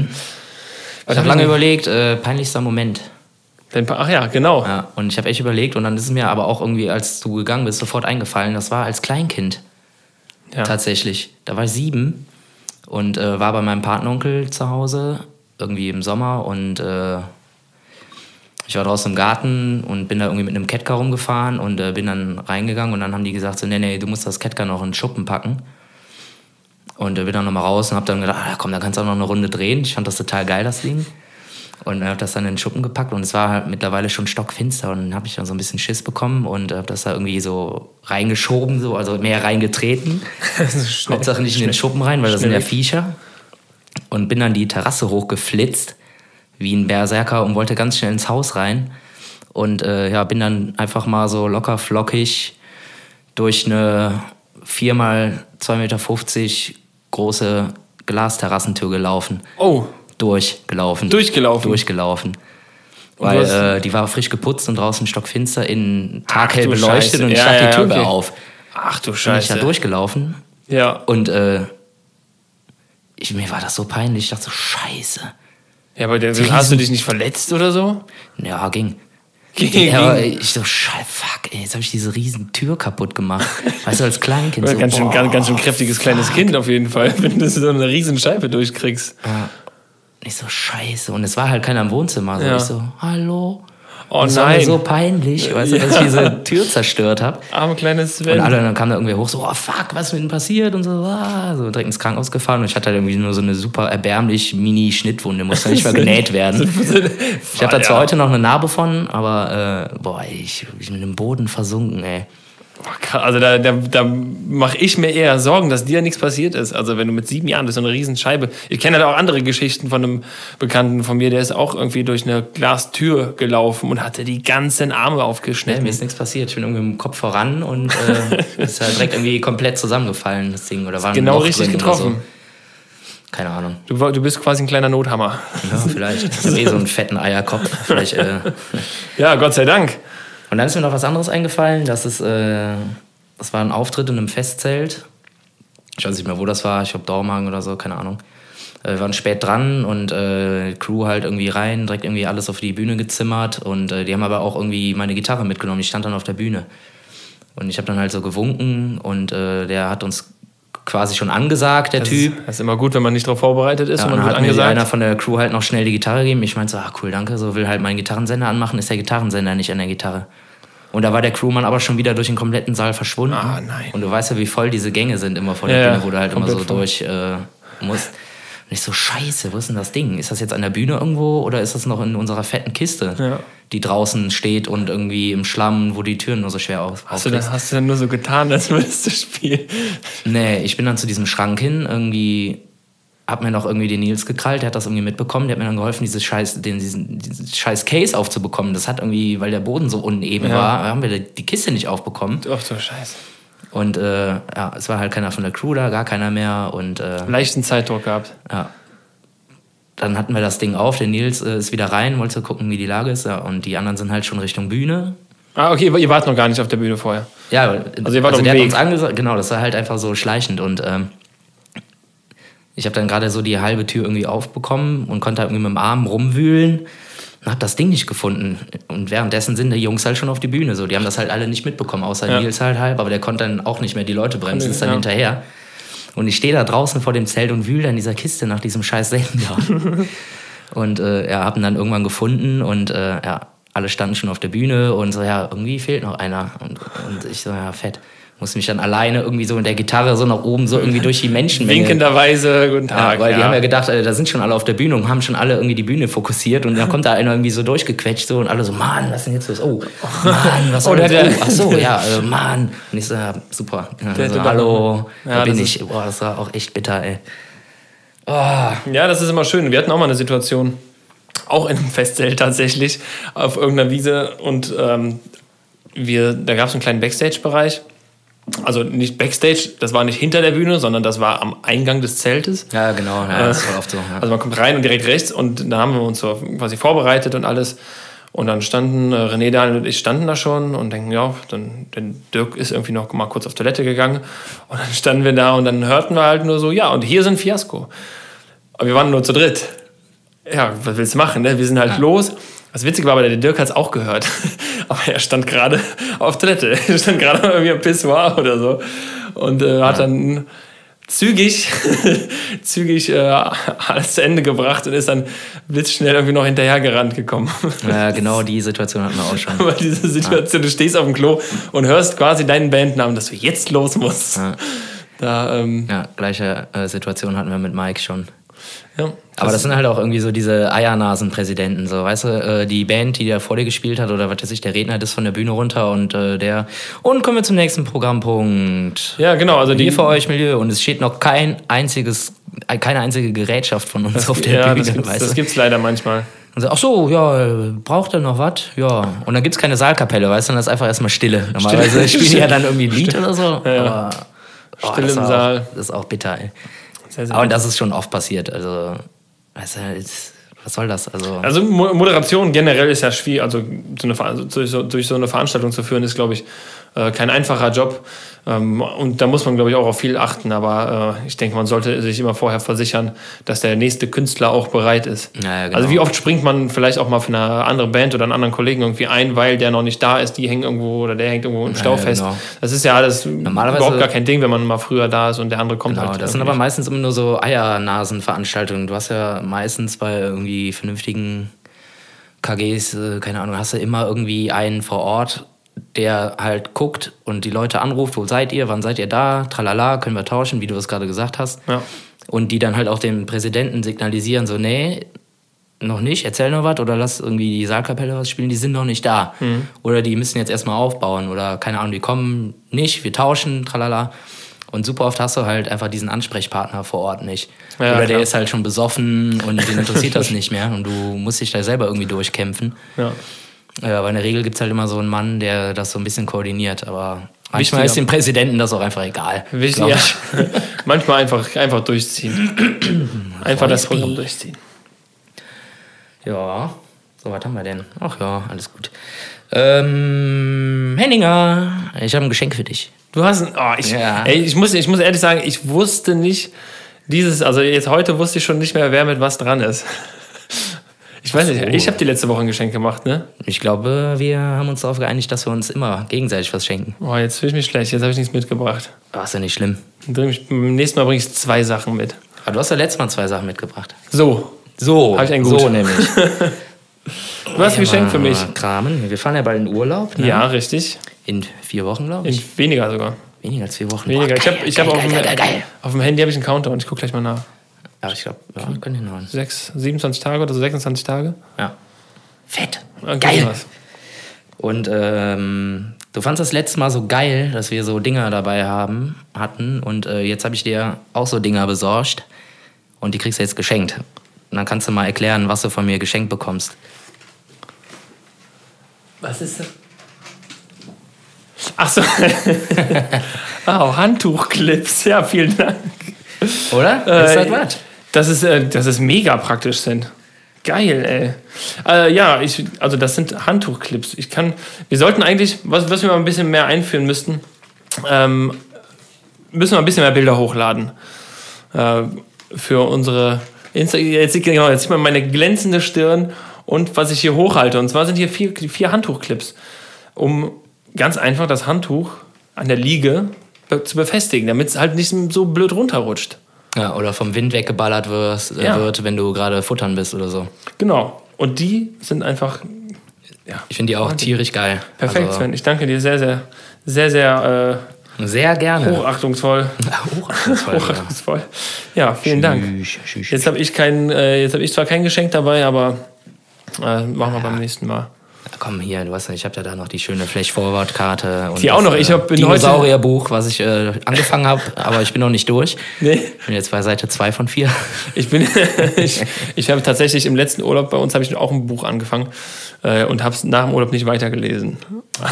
habe hab lange überlegt, äh, peinlichster Moment. Ach ja, genau. Ja, und ich habe echt überlegt und dann ist es mir aber auch irgendwie, als du gegangen bist, sofort eingefallen. Das war als Kleinkind Ja. tatsächlich. Da war ich sieben und äh, war bei meinem Patenonkel zu Hause, irgendwie im Sommer und äh, ich war draußen im Garten und bin da irgendwie mit einem Catcar rumgefahren und äh, bin dann reingegangen und dann haben die gesagt so, nee, nee, du musst das Catcar noch in den Schuppen packen. Und äh, bin dann nochmal raus und hab dann gedacht, ah, komm, da kannst du auch noch eine Runde drehen. Ich fand das total geil, das Ding. Und habe das dann in den Schuppen gepackt und es war halt mittlerweile schon stockfinster und dann habe ich dann so ein bisschen Schiss bekommen und habe das da irgendwie so reingeschoben, so, also mehr reingetreten. Hauptsache nicht in den Schuppen rein, weil das sind ja schnell. Viecher. Und bin dann die Terrasse hochgeflitzt, wie ein Berserker und wollte ganz schnell ins Haus rein. Und äh, ja, bin dann einfach mal so locker flockig durch eine 4 mal 2,50 Meter große Glasterrassentür gelaufen. Oh, Durchgelaufen. Durchgelaufen? Durchgelaufen. Weil äh, die war frisch geputzt und draußen stockfinster, in taghell beleuchtet Scheiße. und ich Ja, ja, die Tür okay. auf. ach du Bin ich da Scheiße. durchgelaufen Ja. und äh, ich, mir war das so peinlich. Ich dachte so, scheiße. Ja, aber der, hast du dich nicht verletzt oder so? Ja, ging. Ging- Ja, aber ich so, scheiße, fuck, ey, jetzt habe ich diese riesen Tür kaputt gemacht. Weißt du, als Kleinkind so, ganz, schön, boah. ganz, ganz schön kräftiges kleines Kind auf jeden Fall, wenn du so eine riesen Scheibe durchkriegst. Ich so, scheiße. Und es war halt keiner im Wohnzimmer. So, Ja. ich so, hallo. Oh Und es war mir nein. so peinlich, weißt du, dass ich diese Tür zerstört habe. Arme kleines Und Sven. alle, dann kam da irgendwer hoch, so, oh fuck, was ist mit denn passiert? Und so, ah, so direkt ins Krankenhaus gefahren. Und ich hatte halt irgendwie nur so eine super erbärmlich Mini-Schnittwunde, musste nicht mal genäht werden. Ich habe da zwar heute noch eine Narbe von, aber äh, boah, ich, ich bin im Boden versunken, ey. Also da, da, da mache ich mir eher Sorgen, dass dir nichts passiert ist. Also wenn du mit sieben Jahren durch so eine Riesenscheibe. Ich kenne halt auch andere Geschichten von einem Bekannten von mir, der ist auch irgendwie durch eine Glastür gelaufen und hatte die ganzen Arme aufgeschnitten. mir ist nichts passiert. Ich bin irgendwie mit dem Kopf voran und äh, ist halt direkt irgendwie komplett zusammengefallen, das Ding. Oder war genau richtig getroffen. So. Keine Ahnung. Du, du bist quasi ein kleiner Nothammer. Ja, vielleicht. Ich habe eh so einen fetten Eierkopf. Vielleicht, äh, Ja, Gott sei Dank. Und dann ist mir noch was anderes eingefallen. Das ist, äh, das war ein Auftritt in einem Festzelt. Ich weiß nicht mehr, wo das war. Ich glaube Dormagen oder so, keine Ahnung. Äh, Wir waren spät dran und äh, Crew halt irgendwie rein, direkt irgendwie alles auf die Bühne gezimmert. Und äh, die haben aber auch irgendwie meine Gitarre mitgenommen. Die stand dann auf der Bühne. Und ich habe dann halt so gewunken und äh, der hat uns quasi schon angesagt, der Das Typ. Ist, das ist immer gut, wenn man nicht darauf vorbereitet ist Ja, und dann hat mir angesagt. einer von der Crew halt noch schnell die Gitarre gegeben. Ich meinte so, ah cool, danke. So will halt meinen Gitarrensender anmachen, ist der Gitarrensender nicht an der Gitarre. Und da war der Crewmann aber schon wieder durch den kompletten Saal verschwunden. Ah, nein. Und du weißt ja, wie voll diese Gänge sind immer vor der Ja, Bühne, wo du halt immer so voll. durch äh, musst. Und ich so, scheiße, wo ist denn das Ding? Ist das jetzt an der Bühne irgendwo oder ist das noch in unserer fetten Kiste, Ja. die draußen steht und irgendwie im Schlamm, wo die Türen nur so schwer auf, Hast du, dann, hast du dann nur so getan, als würdest du spielen? Nee, ich bin dann zu diesem Schrank hin, irgendwie hab mir noch irgendwie den Nils gekrallt, der hat das irgendwie mitbekommen, der hat mir dann geholfen, dieses scheiß, den, diesen, diesen scheiß Case aufzubekommen. Das hat irgendwie, weil der Boden so uneben Ja. war, haben wir die Kiste nicht aufbekommen. Ach so, scheiße. Und äh, ja, es war halt keiner von der Crew da, gar keiner mehr. Und äh, Leichten Zeitdruck gehabt. ja. Dann hatten wir das Ding auf, der Nils äh, ist wieder rein, wollte gucken, wie die Lage ist. Ja, und die anderen sind halt schon Richtung Bühne. Ah, okay, ihr wart noch gar nicht auf der Bühne vorher. Ja, Also ihr wart dem der hat Weg. uns angesagt, genau, das war halt einfach so schleichend und ähm, ich habe dann gerade so die halbe Tür irgendwie aufbekommen und konnte halt irgendwie mit dem Arm rumwühlen und habe das Ding nicht gefunden. Und währenddessen sind die Jungs halt schon auf die Bühne so, die haben das halt alle nicht mitbekommen, außer Ja. Nils halt halb, aber der konnte dann auch nicht mehr die Leute bremsen, ist dann Ja. hinterher. Und ich stehe da draußen vor dem Zelt und wühle an dieser Kiste nach diesem scheiß Sender. und äh, ja, ihn dann irgendwann gefunden und äh, ja, alle standen schon auf der Bühne und so, ja, irgendwie fehlt noch einer. Und, und ich so, ja, fett. Musste mich dann alleine irgendwie so mit der Gitarre so nach oben, so irgendwie durch die Menschenmenge. Winkenderweise, guten Ja, Tag. weil die haben ja gedacht, äh, da sind schon alle auf der Bühne und haben schon alle irgendwie die Bühne fokussiert und dann kommt da einer irgendwie so durchgequetscht so und alle so, Mann, was ist denn jetzt los? Oh, Mann, was Oder der- oh, Ach so, ja, äh, Mann. Und ich so, ja, super. Ja, so, Hallo, da Ja, bin das ich. Boah, das war auch echt bitter, ey. Oh, Ja, das ist immer schön. Wir hatten auch mal eine Situation, auch in einem Festzelt tatsächlich, auf irgendeiner Wiese. Und ähm, wir, da gab es einen kleinen Backstage-Bereich. Also nicht Backstage, das war nicht hinter der Bühne, sondern das war am Eingang des Zeltes. ja, genau, ja, das ist voll oft so. Ja. Also man kommt rein und direkt rechts und da haben wir uns so quasi vorbereitet und alles. Und dann standen äh, René, Daniel und ich standen da schon und denken, ja, dann denn Dirk ist irgendwie noch mal kurz auf Toilette gegangen. Und dann standen wir da und dann hörten wir halt nur so, ja, und hier sind Fiasko. Aber wir waren nur zu dritt. Ja, was willst du machen, ne? Wir sind halt los. Das Witzige war aber, der Dirk hat es auch gehört. Aber er stand gerade auf Toilette. Er stand gerade irgendwie am Pissoir oder so. Und äh, hat dann zügig, zügig äh, alles zu Ende gebracht und ist dann blitzschnell irgendwie noch hinterhergerannt gekommen. ja, genau die Situation hatten wir auch schon. Aber diese Situation, du stehst auf dem Klo und hörst quasi deinen Bandnamen, dass du jetzt los musst. Ja. Da, ähm, Ja, gleiche äh, Situation hatten wir mit Mike schon. Ja. Aber das sind halt auch irgendwie so diese Eiernasen-Präsidenten, so, weißt du, äh, die Band, die da vor dir gespielt hat, oder was weiß ich, der Redner ist von der Bühne runter und äh, der. Und kommen wir zum nächsten Programmpunkt. ja, genau. Also die, Hier für euch Milieu. Und es steht noch kein einziges, äh, keine einzige Gerätschaft von uns auf der ja, Bühne, das gibt's, weißt das du? gibt's leider manchmal. Und so, ach so, ja, braucht er noch was? Ja. Und dann gibt's keine Saalkapelle, weißt du, dann ist einfach erstmal Stille. Normalerweise spielen die ja dann irgendwie ein Lied oder so. Ja, ja. Aber, oh, Stille das im ist Saal. Auch, das ist auch bitter, ey. Sehr, sehr Aber das ist schon oft passiert. Also, weißt du, jetzt, was soll das? Also, Also Mo- Moderation generell ist ja schwierig, also, so eine, also durch, so, durch so eine Veranstaltung zu führen, ist, glaube ich, kein einfacher Job. Ähm, und da muss man, glaube ich, auch auf viel achten. Aber äh, ich denke, man sollte sich immer vorher versichern, dass der nächste Künstler auch bereit ist. Ja, ja, genau. Also wie oft springt man vielleicht auch mal für eine andere Band oder einen anderen Kollegen irgendwie ein, weil der noch nicht da ist, die hängen irgendwo oder der hängt irgendwo im Stau ja, fest. genau. Das ist ja alles Normalerweise- überhaupt gar kein Ding, wenn man mal früher da ist und der andere kommt Genau, halt. das sind aber meistens immer nur so Eiernasen-Veranstaltungen. Du hast ja meistens bei irgendwie vernünftigen KGs, äh, keine Ahnung, hast du immer irgendwie einen vor Ort, der halt guckt und die Leute anruft, wo seid ihr, wann seid ihr da, tralala, können wir tauschen, wie du es gerade gesagt hast. Ja. Und die dann halt auch dem Präsidenten signalisieren, so, nee, noch nicht, erzähl noch was oder lass irgendwie die Saalkapelle was spielen, die sind noch nicht da. Mhm. Oder die müssen jetzt erstmal aufbauen oder keine Ahnung, die kommen nicht, wir tauschen, tralala. Und super oft hast du halt einfach diesen Ansprechpartner vor Ort nicht. Ja, oder der klar. ist halt schon besoffen und den interessiert das nicht mehr und du musst dich da selber irgendwie durchkämpfen. Ja. Ja, aber in der Regel gibt es halt immer so einen Mann, der das so ein bisschen koordiniert. Aber manchmal Wichtiger- ist dem Präsidenten das auch einfach egal. Wichtig, ja. Manchmal einfach, einfach durchziehen. einfach das Programm durchziehen. Ja, so, was haben wir denn? Ach ja, alles gut. Ähm, Henninger, ich habe ein Geschenk für dich. Du hast ein, oh, ich, Ja. ey, ich, muss, ich muss ehrlich sagen, ich wusste nicht, dieses, also jetzt heute wusste ich schon nicht mehr, wer mit was dran ist. Ich weiß nicht, ich habe die letzte Woche ein Geschenk gemacht, ne? Ich glaube, wir haben uns darauf geeinigt, dass wir uns immer gegenseitig was schenken. Oh, jetzt fühle ich mich schlecht, jetzt habe ich nichts mitgebracht. Oh, ist ja nicht schlimm. Beim nächsten Mal bringe ich zwei Sachen mit. Aber du hast ja letztes Mal zwei Sachen mitgebracht. So, So, Hab ich einen gut. so nämlich. du hast ein Geschenk für mich. Kramen. Wir fahren ja bald in Urlaub. Ne? Ja, richtig. In vier Wochen, glaube In ich. weniger sogar. Weniger als vier Wochen. Weniger. Boah, ich habe geil, ich hab geil, auf, dem, auf dem Handy habe ich einen Countdown. Ich gucke gleich mal nach. Ja, ich glaube, ja, können hinhauen. Sechs, 27 Tage oder so 26 Tage? Ja. Fett. Okay, Geil. was. Und ähm, du fandst das letzte Mal so geil, dass wir so Dinger dabei haben, hatten. Und äh, jetzt habe ich dir auch so Dinger besorgt. und die kriegst du jetzt geschenkt. Und dann kannst du mal erklären, was du von mir geschenkt bekommst. Was ist das? Ach so. oh, Handtuchclips. Ja, vielen Dank. Oder? Äh, ist das was? Das ist, äh, das ist mega praktisch sind. Geil, ey. Äh, ja, ich, also das sind Handtuchclips. Ich kann, wir sollten eigentlich, was, was wir mal ein bisschen mehr einführen müssten, ähm, müssen wir ein bisschen mehr Bilder hochladen. Äh, für unsere Insta jetzt, genau, jetzt sieht man meine glänzende Stirn und was ich hier hochhalte. Und zwar sind hier vier, vier Handtuchclips, um ganz einfach das Handtuch an der Liege zu befestigen, damit es halt nicht so blöd runterrutscht. Ja, oder vom Wind weggeballert wirst, äh, Ja. wird, wenn du gerade futtern bist oder so. Genau. Und die sind einfach ja, Ich finde die auch tierisch geil. perfekt, Also, Sven. Ich danke dir sehr, sehr, sehr, sehr Sehr äh, gerne. hochachtungsvoll. Hochachtungsvoll. ja. Hochachtungsvoll. Ja, vielen Dank. Tschüss, tschüss. Jetzt habe ich kein, äh, jetzt habe ich zwar kein Geschenk dabei, aber äh, machen wir beim nächsten Mal. Komm hier, du weißt ja, ich habe ja da noch die schöne Flash-Forward-Karte. und Die auch noch. Ich äh, hab- bin heute- Dinosaurierbuch, was ich äh, angefangen habe, aber ich bin noch nicht durch. Nee. Ich bin jetzt bei Seite 2 von 4. Ich bin, ich, ich habe tatsächlich im letzten Urlaub bei uns habe ich auch ein Buch angefangen äh, und habe es nach dem Urlaub nicht weitergelesen.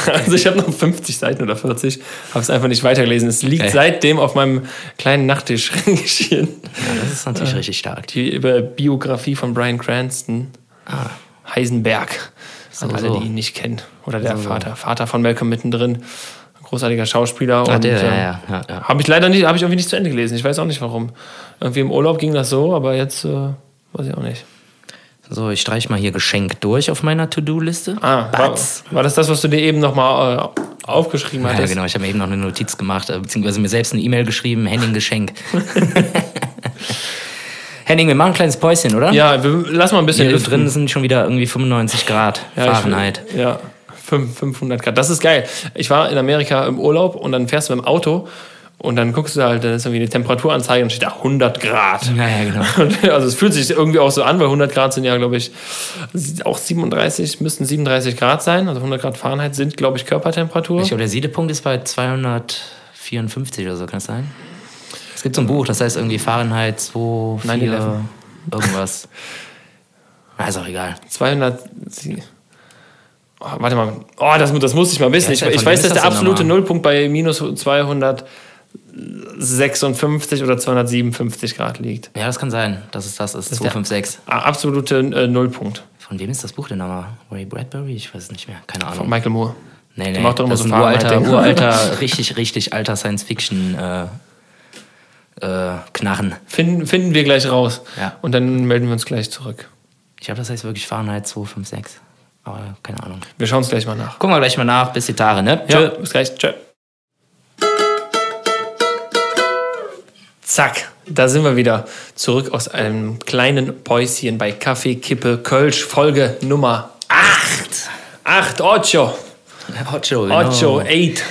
Also ich habe noch 50 Seiten oder 40, habe es einfach nicht weitergelesen. Es liegt Okay. seitdem auf meinem kleinen Nachttisch geschehen. Ja, das ist natürlich richtig stark. Die über Biografie von Brian Cranston, Heisenberg. An So, alle, so. die ihn nicht kennen. Oder der Vater, Vater von Malcolm mittendrin. Großartiger Schauspieler. Ah, der, äh, ja, ja, ja, ja. Habe ich leider nicht, habe ich irgendwie nicht zu Ende gelesen. Ich weiß auch nicht warum. Irgendwie im Urlaub ging das so, aber jetzt äh, weiß ich auch nicht. So, ich streiche mal hier Geschenk durch auf meiner To-Do-Liste. Ah, war, Batz. war das das, was du dir eben nochmal äh, aufgeschrieben Ja, hattest? genau. Ich habe mir eben noch eine Notiz gemacht, äh, beziehungsweise mir selbst eine E-Mail geschrieben. Henning Geschenk. Henning, wir machen ein kleines Päuschen, oder? Ja, wir, lass mal ein bisschen Hier lüften. drin sind schon wieder irgendwie 95 Grad Ja, Fahrenheit. Ja, fünf- 500 Grad. Das ist geil. Ich war in Amerika im Urlaub und dann fährst du mit dem Auto und dann guckst du halt, dann ist irgendwie eine Temperaturanzeige und steht da 100 Grad. Ja, ja, genau. Also es fühlt sich irgendwie auch so an, weil 100 Grad sind ja, glaube ich, auch 37, müssten 37 Grad sein. Also 100 Grad Fahrenheit sind, glaube ich, Körpertemperatur. Ich glaube, der Siedepunkt ist bei 254 oder so, kann das sein? Es gibt so ein Buch, das heißt irgendwie Fahrenheit 2, 4, 9/11. irgendwas. Na, ist auch egal. 200. sie- Oh, warte mal. Oh, das, das muss ich mal wissen. Ja, ich, ich weiß, dass das der absolute? Nullpunkt bei minus 256 oder 257 Grad liegt. Ja, das kann sein, dass es das ist. der- 256. Ah, Absolute äh, Nullpunkt. Von wem ist das Buch denn nochmal? Ray Bradbury? Ich weiß es nicht mehr. Keine Von Ahnung. Michael Moore. Nee, nee. macht doch immer das so ein uralter, uralter, richtig, richtig alter Science-Fiction äh, äh, Knarren. Finden, finden wir gleich raus. Ja. Und dann melden wir uns gleich zurück. Ich glaube, das heißt wirklich Fahrenheit 256. Aber keine Ahnung. Wir schauen es gleich mal nach. Gucken wir gleich mal nach. Bis die Tage, ne? Ja, Tschö. bis gleich. Tschö. Zack, da sind wir wieder. Zurück aus einem kleinen Päuschen bei Kaffee, Kippe, Kölsch, Folge Nummer 8. 8, Ocho. Ocho, genau. Ocho, 8.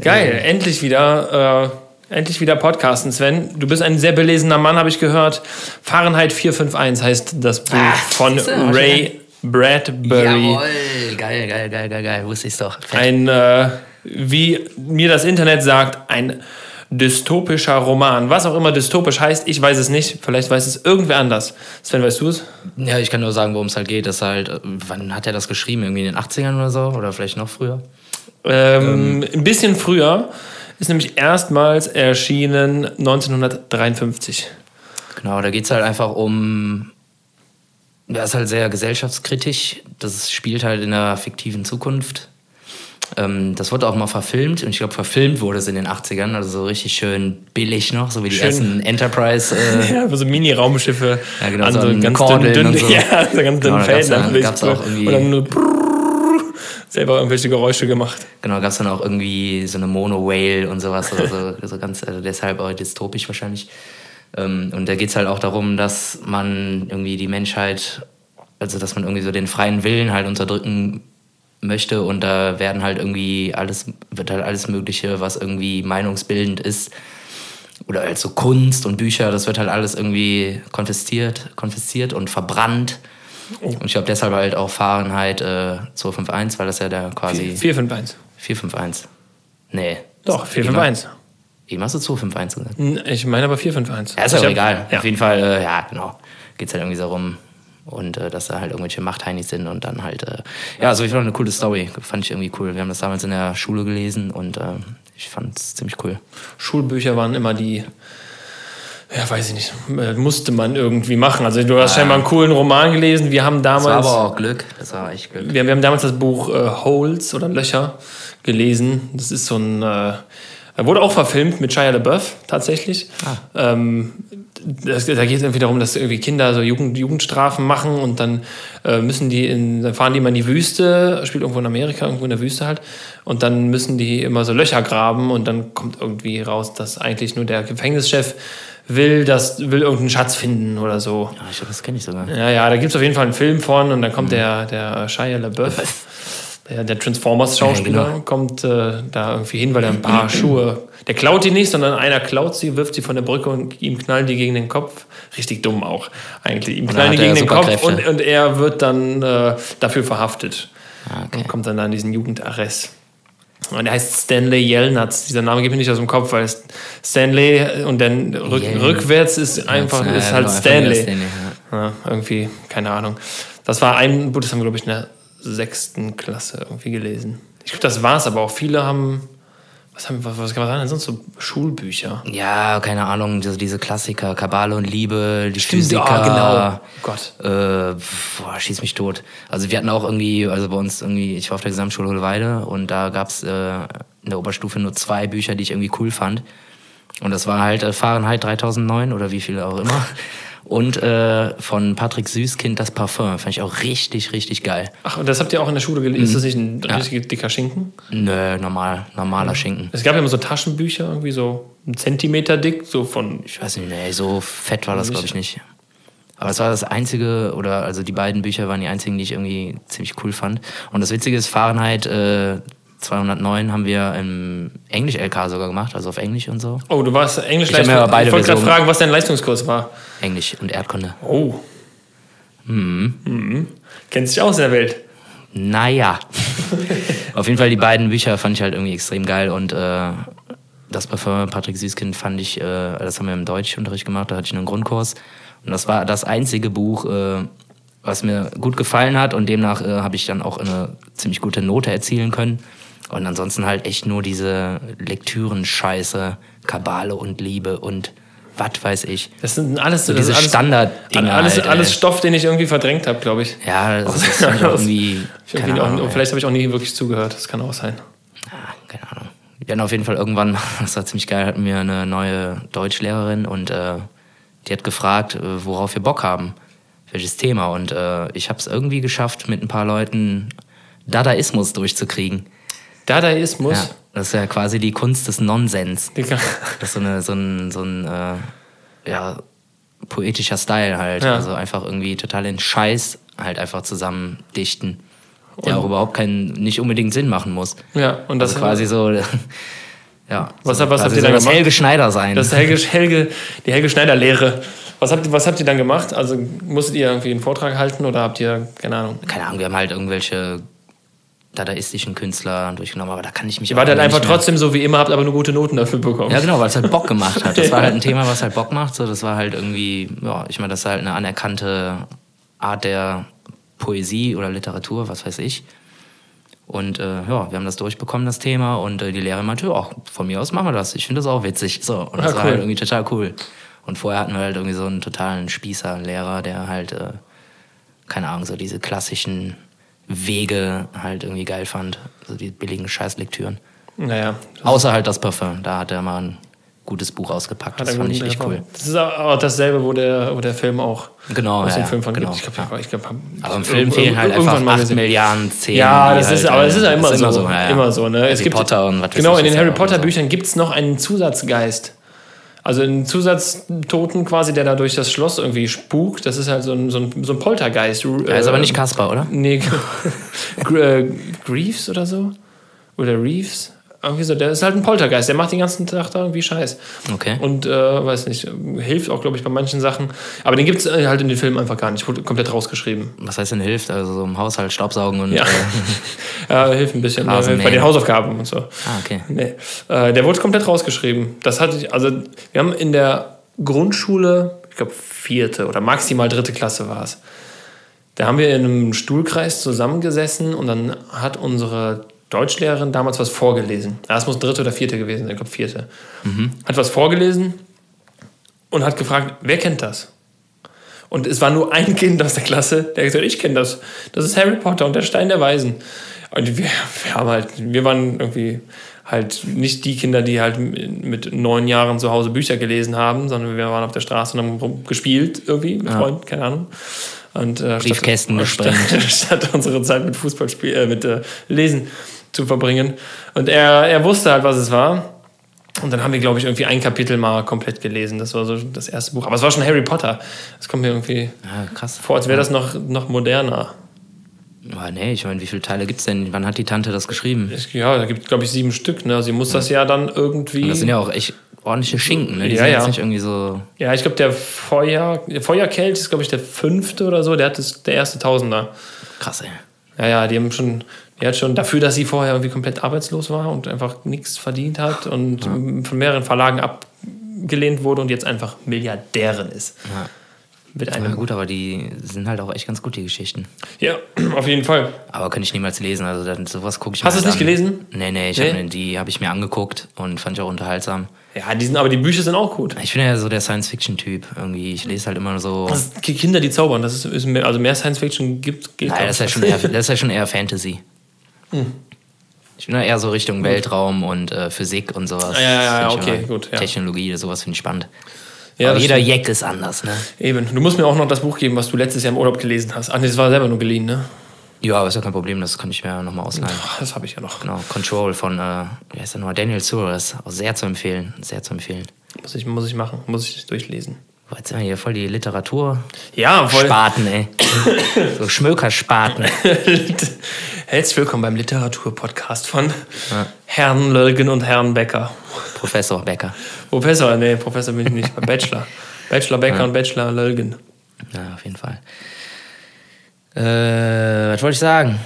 Geil, endlich wieder. Endlich wieder Podcasten, Sven. Du bist ein sehr belesener Mann, habe ich gehört. Fahrenheit 451 heißt das Buch Ah, von Ray Bradbury. Jawohl. Geil, geil, geil, geil, geil. Wusste ich's doch. Fett. Ein, äh, wie mir das Internet sagt, ein dystopischer Roman. Was auch immer dystopisch heißt, ich weiß es nicht. Vielleicht weiß es irgendwer anders. Sven, weißt du es? Ja, ich kann nur sagen, worum es halt geht. Das halt, wann hat er das geschrieben? Irgendwie in den 80ern oder so? Oder vielleicht noch früher? Ähm, Ein bisschen früher. Ist nämlich erstmals erschienen 1953. Genau, da geht's halt einfach um. Ja, ist halt sehr gesellschaftskritisch. Das spielt halt in der fiktiven Zukunft. Ähm, das wurde auch mal verfilmt und ich glaube, verfilmt wurde es in den 80ern, also so richtig schön billig noch, so wie die Schön. ersten Enterprise. Äh, Ja, so Mini-Raumschiffe Ja, genau, an so so an ganz dünnen, dünnen, so. ja, so ganz Genau, dünnen gab's Fäden. dann- natürlich. gab's auch irgendwie- Und dann nur selber irgendwelche Geräusche gemacht. genau, gab's dann auch irgendwie so eine Mono-Whale und sowas. Oder so, so ganz, also deshalb auch dystopisch wahrscheinlich. Ähm, und da geht's halt auch darum, dass man irgendwie die Menschheit, also dass man irgendwie so den freien Willen halt unterdrücken möchte und da werden halt irgendwie alles, wird halt alles Mögliche, was irgendwie meinungsbildend ist, oder also Kunst und Bücher, das wird halt alles irgendwie konfisziert, konfisziert und verbrannt. Und ich glaube deshalb halt auch Fahrenheit äh, 251, weil das ja da quasi 451. 451. Nee. Doch, 451. Eben hast du 251 gesagt. Ich meine aber 451. Ja, ist ja auch egal. Ja. Auf jeden Fall, äh, ja, genau. Geht es halt irgendwie so rum. Und äh, dass da halt irgendwelche Machtheinis sind und dann halt, äh, ja, also ich fand eine coole Story. Fand ich irgendwie cool. Wir haben das damals in der Schule gelesen und äh, ich fand es ziemlich cool. Schulbücher waren immer die, ja, weiß ich nicht, äh, musste man irgendwie machen. Also du hast scheinbar einen coolen Roman gelesen. Wir haben Das war damals, aber auch Glück. Das war echt Glück. wir, wir haben damals das Buch äh, Holes oder Löcher gelesen. Das ist so ein, äh, wurde auch verfilmt mit Shia LaBeouf tatsächlich. Ähm, das, da geht es irgendwie darum, dass irgendwie Kinder so Jugend, Jugendstrafen machen und dann äh, müssen die in, dann fahren die immer in die Wüste, spielt irgendwo in Amerika, irgendwo in der Wüste halt, und dann müssen die immer so Löcher graben und dann kommt irgendwie raus, dass eigentlich nur der Gefängnischef will, das will irgendeinen Schatz finden oder so. Ja, ich glaube, das kenne ich sogar. Ja, ja, da gibt es auf jeden Fall einen Film von und dann kommt der, der Shia LaBeouf, der, der Transformers-Schauspieler, Ja, genau. kommt äh, da irgendwie hin, weil er ein paar Schuhe, der klaut die nicht, sondern einer klaut sie, wirft sie von der Brücke und ihm knallen die gegen den Kopf. Richtig dumm auch, eigentlich. Ihm knallen die gegen den Kopf und, und er wird dann äh, dafür verhaftet. Ah, okay. Und kommt dann da in diesen Jugendarrest. Und er heißt Stanley Yelnats. Dieser Name geht mir nicht aus dem Kopf, weil Stanley und dann rück, rückwärts ist einfach Ja, ist ja, halt genau, Stanley. wieder Stanley, ja. Ja, irgendwie, keine Ahnung. Das war ein Buch, das haben wir, glaube ich, in der sechsten Klasse irgendwie gelesen. Ich glaube, das war es, aber auch viele haben. Was haben was, was kann man sagen? denn sonst so Schulbücher? Ja, keine Ahnung, diese, diese Klassiker, Kabale und Liebe, die Stimmt, Physiker. ja, genau. Gott. Äh, boah, schieß mich tot. Also wir hatten auch irgendwie, also bei uns irgendwie, ich war auf der Gesamtschule Hohlweide und da gab's äh, in der Oberstufe nur zwei Bücher, die ich irgendwie cool fand. Und das war halt äh, Fahrenheit 3009 oder wie viel auch immer. Und äh, von Patrick Süßkind das Parfum. Fand ich auch richtig, richtig geil. Ach, und das habt ihr auch in der Schule gelesen? Ist das nicht ein Ja. richtig dicker Schinken? Nö, normal, normaler Schinken. Es gab ja immer so Taschenbücher, irgendwie so einen Zentimeter dick, so von. Ich weiß nicht, nee, so fett war das, glaube ich, nicht. Aber es war das einzige, oder also die beiden Bücher waren die einzigen, die ich irgendwie ziemlich cool fand. Und das Witzige ist, Fahrenheit äh, 209 haben wir im Englisch-LK sogar gemacht, also auf Englisch und so. Oh, du warst Englisch Ich beide Ich wollte gerade fragen, was dein Leistungskurs war. Englisch und Erdkunde. Oh. Mhm. Kennst dich aus in der Welt. Naja. auf jeden Fall die beiden Bücher fand ich halt irgendwie extrem geil und äh, das Parfum Patrick Süßkind fand ich, äh, das haben wir im Deutschunterricht gemacht, da hatte ich einen Grundkurs. Und das war das einzige Buch, äh, was mir gut gefallen hat und demnach äh, habe ich dann auch eine ziemlich gute Note erzielen können. Und ansonsten halt echt nur diese Lektüren-Scheiße, Kabale und Liebe und was weiß ich. Das sind alles, das diese alles, Standarddinger Alles, halt, alles Stoff, den ich irgendwie verdrängt habe, glaube ich. Ja, das ist irgendwie. Auch, Ahnung, ey. vielleicht habe ich auch nie wirklich zugehört. Das kann auch sein. Ja, keine Ahnung. Wir hatten auf jeden Fall irgendwann, das war ziemlich geil, hatten wir eine neue Deutschlehrerin und äh, die hat gefragt, äh, worauf wir Bock haben, welches Thema. Und äh, ich habe es irgendwie geschafft, mit ein paar Leuten Dadaismus durchzukriegen. Dadaismus. Ja, das ist ja quasi die Kunst des Nonsens. Das ist so, eine, so ein, so ein äh, ja, poetischer Style halt. Ja. Also einfach irgendwie total den Scheiß halt einfach zusammen dichten. Der auch überhaupt keinen, nicht unbedingt Sinn machen muss. Ja, und das Also quasi so, ja. Was- so, was habt ihr so da das gemacht? Helge Schneider sein. Das ist Helge, Helge, die Helge Schneider-Lehre. Was habt, was habt ihr dann gemacht? Also musstet ihr irgendwie einen Vortrag halten oder habt ihr, keine Ahnung. Keine Ahnung, wir haben halt irgendwelche dadaistischen Künstler durchgenommen, aber da kann ich mich Ihr wart halt irgendwie einfach trotzdem so wie immer, habt aber nur gute Noten dafür bekommen. Ja, genau, weil es halt Bock gemacht hat. Das war halt ein Thema, was halt Bock macht. So, das war halt irgendwie, ja, ich meine, das ist halt eine anerkannte Art der Poesie oder Literatur, was weiß ich. Und äh, ja, wir haben das durchbekommen, das Thema. Und äh, die Lehrerin meinte, ja, von mir aus machen wir das. Ich finde das auch witzig. So, und das Ja, war cool. halt irgendwie total cool. Und vorher hatten wir halt irgendwie so einen totalen Spießer-Lehrer, der halt, äh, keine Ahnung, so diese klassischen Wege halt irgendwie geil fand. So die billigen Scheißlektüren. Naja. Außer halt das Parfum. Da hat er mal ein gutes Buch ausgepackt. Das fand ich echt cool. Das ist auch dasselbe, wo der, wo der Film auch Genau, aus ja, dem Film von genau. gibt. Ich glaube, ich glaub, Aber im Film fehlen halt einfach mal 8 gesehen. Milliarden Szenen. Ja, die das halt, ist, aber es ist ja immer, ist so. ja. Immer so, ne? Harry es gibt, Potter und was Genau, in den Harry Potter so. Büchern gibt es noch einen Zusatzgeist. Also einen Zusatztoten quasi, der da durch das Schloss irgendwie spukt. Das ist halt so ein, so ein, so ein Poltergeist. Er ist aber nicht Kasper, oder? Nee, äh, Greaves oder so? Oder Reeves? Irgendwie so, der ist halt ein Poltergeist, der macht den ganzen Tag da irgendwie Scheiß. Okay. Und, äh, weiß nicht, hilft auch, glaube ich, bei manchen Sachen. Aber den gibt es halt in den Filmen einfach gar nicht. Wurde komplett rausgeschrieben. Was heißt denn hilft? Also so im Haushalt Staubsaugen und. Ja. Äh, Ja, hilft ein bisschen. Bei den Hausaufgaben und so. ah, okay. Nee. Äh, der wurde komplett rausgeschrieben. Das hatte ich, also wir haben in der Grundschule, ich glaube vierte oder maximal dritte Klasse war es. Da haben wir in einem Stuhlkreis zusammengesessen und dann hat unsere Deutschlehrerin damals was vorgelesen. Ja, es muss dritte oder vierte gewesen sein, ich glaube vierte. Hat was vorgelesen und hat gefragt, wer kennt das? Und es war nur ein Kind aus der Klasse, der gesagt hat, ich kenne das. Das ist Harry Potter und der Stein der Weisen. Und wir, wir haben halt, wir waren irgendwie halt nicht die Kinder, die halt mit neun Jahren zu Hause Bücher gelesen haben, sondern wir waren auf der Straße und haben gespielt irgendwie mit Freunden, keine Ahnung. Und, äh, statt- Briefkästen statt, gesprengt. statt unsere Zeit mit Fußballspiel, äh, mit äh, Lesen zu verbringen. Und er, er wusste halt, was es war. Und dann haben wir, glaube ich, irgendwie ein Kapitel mal komplett gelesen. Das war so das erste Buch. Aber es war schon Harry Potter. Das kommt mir irgendwie Ja, krass. vor, als wäre das noch, noch moderner. Aber nee, ich meine, wie viele Teile gibt's denn? Wann hat die Tante das geschrieben? Es- Ja, da gibt es, glaube ich, sieben Stück. Ne? Sie muss das ja dann irgendwie. Das sind ja auch echt ordentliche Schinken, ne? Die Ja, sind ja. jetzt nicht irgendwie so. Ja, ich glaube, der Feuer, der Feuerkelch ist, glaube ich, der fünfte oder so. Der hat das, der erste Tausender. Krass, ey. Ja, ja, die haben schon, die hat schon dafür, dass sie vorher irgendwie komplett arbeitslos war und einfach nichts verdient hat und von mehreren Verlagen abgelehnt wurde und jetzt einfach Milliardärin ist. Ja. Mit einem. gut, aber die sind halt auch echt ganz gut, die Geschichten. Ja, auf jeden Fall. Aber kann ich niemals lesen. Also dann, sowas gucke ich Hast du es nicht an. gelesen? Nee, nee, ich Nee? Hab, die habe ich mir angeguckt und fand ich auch unterhaltsam. Ja, die sind, aber die Bücher sind auch gut. Ich bin ja so der Science-Fiction-Typ. Irgendwie, ich lese halt immer so. Kinder, die zaubern. Das ist, ist mehr, also mehr Science Fiction gibt. Geht Nein, das ist ja schon eher, das ist ja schon eher Fantasy. Hm. Ich bin ja eher so Richtung Weltraum und äh, Physik und sowas. Ja, ja, ja, okay, gut, ja. Technologie, sowas finde ich spannend. Ja, Aber jeder. Jack ist anders, ne? Eben. Du musst mir auch noch das Buch geben, was du letztes Jahr im Urlaub gelesen hast. Ach nee, das war selber nur geliehen, ne? Ja, aber ist ja kein Problem, das kann ich mir nochmal ausleihen. Das habe ich ja noch. Genau, Control von, äh, wie heißt der nochmal, Daniel Suarez. Auch sehr zu empfehlen, sehr zu empfehlen. Muss ich, muss ich machen. Muss ich durchlesen. Boah, jetzt sind wir hier voll die Literatur. Ja, voll. Spaten, ey. so Schmökerspaten. Herzlich willkommen beim Literaturpodcast von Herrn Lölgen und Herrn Becker. Professor Becker. Professor, nee, Professor bin ich nicht, Bachelor. Bachelor Becker und Bachelor Lölgen. Ja, auf jeden Fall. Äh, was wollte ich sagen?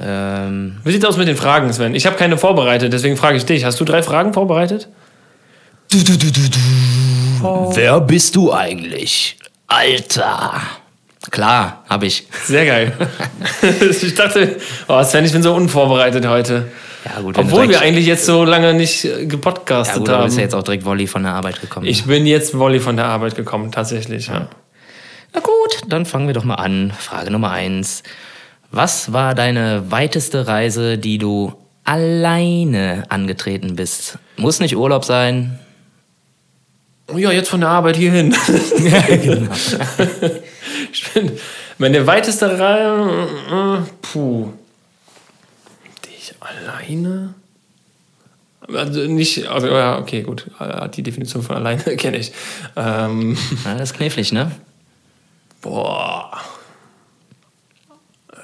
Ähm, Wie sieht's aus mit den Fragen, Sven? Ich habe keine vorbereitet, deswegen frage ich dich. Hast du drei Fragen vorbereitet? Wer bist du eigentlich? Alter. Klar, habe ich. Sehr geil. ich dachte, oh Sven, ich bin so unvorbereitet heute. Ja, gut, Obwohl wir eigentlich jetzt so lange nicht äh, Ja, gepodcastet gut, aber du haben. bist ja jetzt auch direkt Volley von der Arbeit gekommen. ich bin jetzt Volley von der Arbeit gekommen, tatsächlich. Ja. Na gut, dann fangen wir doch mal an. Frage Nummer eins. Was war deine weiteste Reise, die du alleine angetreten bist? Muss nicht Urlaub sein. Ja, jetzt von der Arbeit hierhin. Ja, genau. Ich bin, meine weiteste Reihe, äh, puh, die ich alleine, also nicht, also ja, okay, gut, äh, die Definition von alleine kenne ich. Ähm, Ja, das ist knifflig, ne? boah,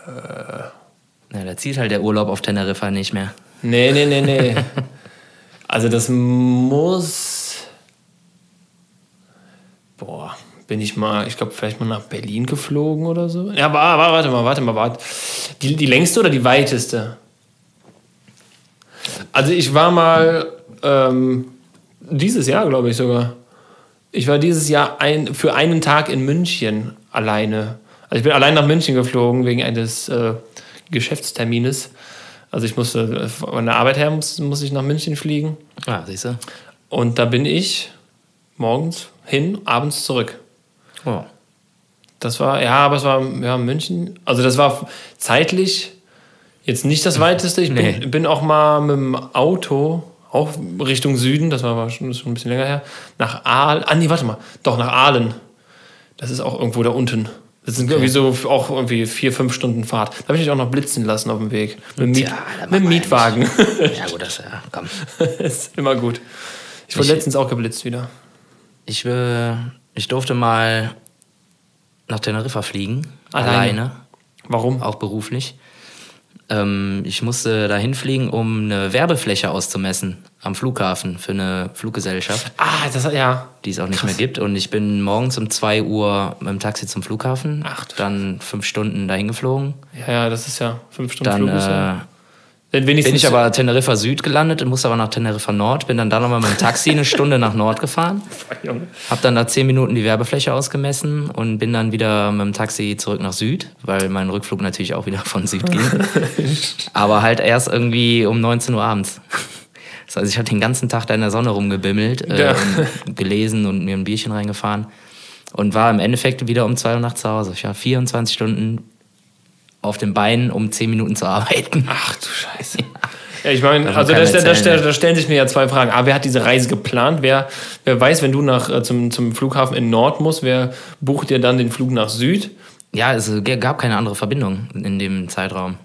Ja, da zieht halt der Urlaub auf Teneriffa nicht mehr. nee, nee, nee, nee. Also das muss, boah, bin ich mal, ich glaube, vielleicht mal nach Berlin geflogen oder so. Ja, aber, aber warte mal, warte mal, warte. Die, die längste oder die weiteste? Also ich war mal ähm, dieses Jahr, glaube ich sogar. Ich war dieses Jahr ein, für einen Tag in München alleine. Also ich bin allein nach München geflogen wegen eines äh, Geschäftstermines. Also ich musste von der Arbeit her muss, muss ich nach München fliegen. Ah, siehst du? Und da bin ich morgens hin, abends zurück. Oh. Das war, ja, aber es war ja, München. Also das war zeitlich jetzt nicht das weiteste. Ich bin, Nee. bin auch mal mit dem Auto, auch Richtung Süden, das war schon, schon ein bisschen länger her, nach Aalen. Ah, nee, warte mal. Doch, nach Aalen. Das ist auch irgendwo da unten. Das sind irgendwie so auch irgendwie vier, fünf Stunden Fahrt. Da habe ich mich auch noch blitzen lassen auf dem Weg. Mit dem, Miet, da mit ja Mietwagen. Ja, gut, das ja, komm. ist immer gut. Ich wurde Ich- letztens auch geblitzt wieder. Ich, äh, ich durfte mal nach Teneriffa fliegen. Alleine? Alleine. Warum? Auch beruflich. Ähm, ich musste da hinfliegen, um eine Werbefläche auszumessen am Flughafen für eine Fluggesellschaft, Ah, das ja. die es auch nicht mehr gibt. Und ich bin morgens um 2 Uhr mit dem Taxi zum Flughafen, Ach dann fünf Stunden dahin geflogen. Ja, ja, das ist ja fünf Stunden Dann Flug. Ist ja. Wenigstens bin ich aber Teneriffa Süd gelandet und musste aber nach Teneriffa Nord. Bin dann da nochmal mit dem Taxi eine Stunde nach Nord gefahren. Hab dann da zehn Minuten die Werbefläche ausgemessen und bin dann wieder mit dem Taxi zurück nach Süd, weil mein Rückflug natürlich auch wieder von Süd ging. Aber halt erst irgendwie um 19 Uhr abends. Das heißt, ich habe den ganzen Tag da in der Sonne rumgebimmelt, äh, Ja. und gelesen und mir ein Bierchen reingefahren und war im Endeffekt wieder um 2 Uhr nachts zu Hause. Ich war 24 Stunden auf den Beinen, um 10 Minuten zu arbeiten. Ach du Scheiße. Ja, ich meine, also da, da, da, stellen sich mir ja zwei Fragen. A, wer hat diese Reise geplant? Wer, wer weiß, wenn du nach, äh, zum, zum Flughafen in Nord musst, wer bucht dir dann den Flug nach Süd? Ja, es gab keine andere Verbindung in dem Zeitraum.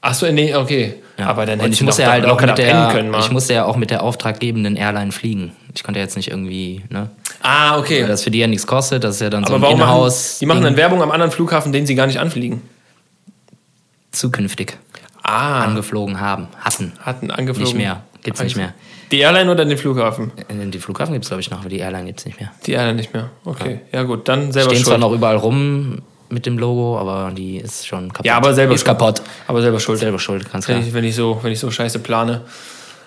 Ach so, nee, okay. Ja. Aber dann und hättest ich doch ja halt auch mit der, können, ich musste ja auch mit der auftraggebenden Airline fliegen. Ich konnte jetzt nicht irgendwie, ne? Ah, okay. Weil das für die ja nichts kostet, das ist ja dann so Aber ein warum machen, Inhouse. die machen dann Werbung am anderen Flughafen, den sie gar nicht anfliegen? zukünftig Ah, angeflogen haben, hatten. hatten angeflogen. Nicht mehr, gibt's nicht mehr. Die Airline oder den Flughafen? Äh, Die Flughafen gibt es, glaube ich, noch, aber die Airline gibt es nicht mehr. Die Airline nicht mehr. Okay, ja, gut, dann selber Stehen zwar schuld. noch überall rum mit dem Logo, aber die ist schon kaputt. Ja, aber selber ist schuld. kaputt. Aber selber schuld. Selber schuld, ganz Wenn klar. ich, wenn, ich so, wenn ich so scheiße plane.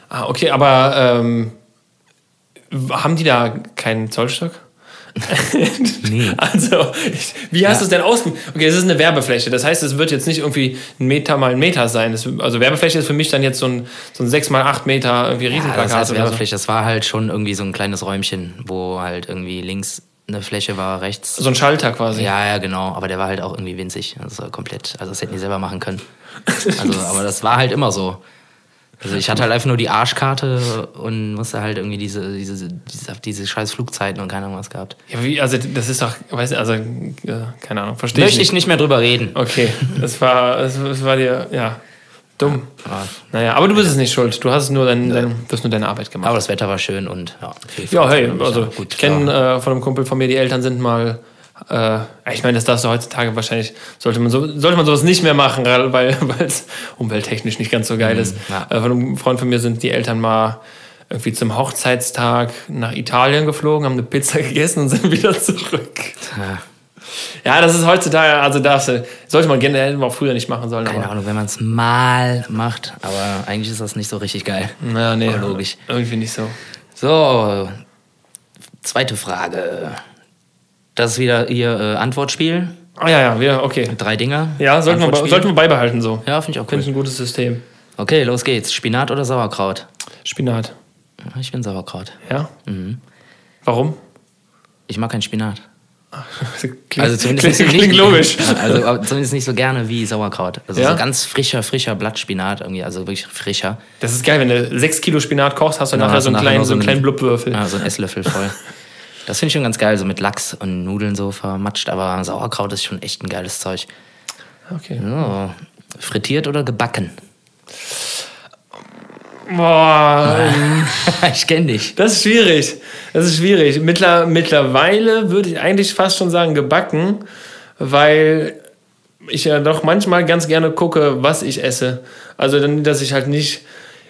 Ah, okay, aber ähm, haben die da keinen Zollstock? Nee. Also, ich, wie hast du es denn ausge... Okay, es ist eine Werbefläche. Das heißt, es wird jetzt nicht irgendwie ein Meter mal ein Meter sein. Das, also Werbefläche ist für mich dann jetzt so ein, so ein 6 mal 8 Meter irgendwie Ja, Riesenplakat das heißt oder so. Werbefläche, das war halt schon irgendwie so ein kleines Räumchen, wo halt irgendwie links eine Fläche war, rechts. So ein Schalter quasi. Ja, ja, genau. Aber der war halt auch irgendwie winzig. Also komplett. Also das hätten die selber machen können. Also, aber das war halt immer so. Also ich hatte halt einfach nur die Arschkarte und musste halt irgendwie diese, diese, diese, diese scheiß Flugzeiten und keine Ahnung was gehabt. Ja, wie, also das ist doch, weißt du, also, keine Ahnung, verstehe ich Möchte nicht. ich nicht mehr drüber reden. Okay, das war, das, das war dir, ja, dumm. Aber, Naja, aber du bist es nicht schuld. Du hast nur, dein, dein, du hast nur deine Arbeit gemacht. aber das Wetter war schön und ja. Ja, hey, also ja, gut, ich kenne äh, von einem Kumpel von mir, die Eltern sind mal, äh, ich meine, das darfst du heutzutage wahrscheinlich, sollte man, so, sollte man sowas nicht mehr machen, weil weil es umwelttechnisch nicht ganz so geil ist. Mhm, ja. Äh, von einem Freund von mir sind die Eltern mal irgendwie zum Hochzeitstag nach Italien geflogen, haben eine Pizza gegessen und sind wieder zurück. Ja, Ja, das ist heutzutage, also darfst du, sollte man generell auch früher nicht machen sollen. keine Ahnung, wenn man es mal macht, aber eigentlich ist das nicht so richtig geil. naja, nee, logisch. irgendwie nicht so. So, zweite Frage. Das ist wieder Ihr äh, Antwortspiel. Ah ja, ja, wir, okay. Drei Dinger. Ja, sollten wir, sollten wir beibehalten so. Ja, finde ich auch Finde ich cool. ein gutes System. Okay, los geht's. Spinat oder Sauerkraut? Spinat. Ich bin Sauerkraut. Ja? Mhm. Warum? Ich mag keinen Spinat. Klingt, Also zumindest klingt, nicht, klingt logisch. Also zumindest nicht so gerne wie Sauerkraut. Also Ja? so ganz frischer, frischer Blattspinat irgendwie, also wirklich frischer. Das ist geil, wenn du 6 Kilo Spinat kochst, hast du Ja, nachher hast so einen nachher kleinen, so einen so kleinen einen- Blubwürfel. Ja, so ein Esslöffel voll. Das finde ich schon ganz geil, so mit Lachs und Nudeln so vermatscht, aber Sauerkraut ist schon echt ein geiles Zeug. Okay. So. Frittiert oder gebacken? Boah, ich kenne dich. das ist schwierig. Das ist schwierig. Mittler, mittlerweile würde ich eigentlich fast schon sagen gebacken, weil ich ja doch manchmal ganz gerne gucke, was ich esse. Also, dann, dass ich halt nicht.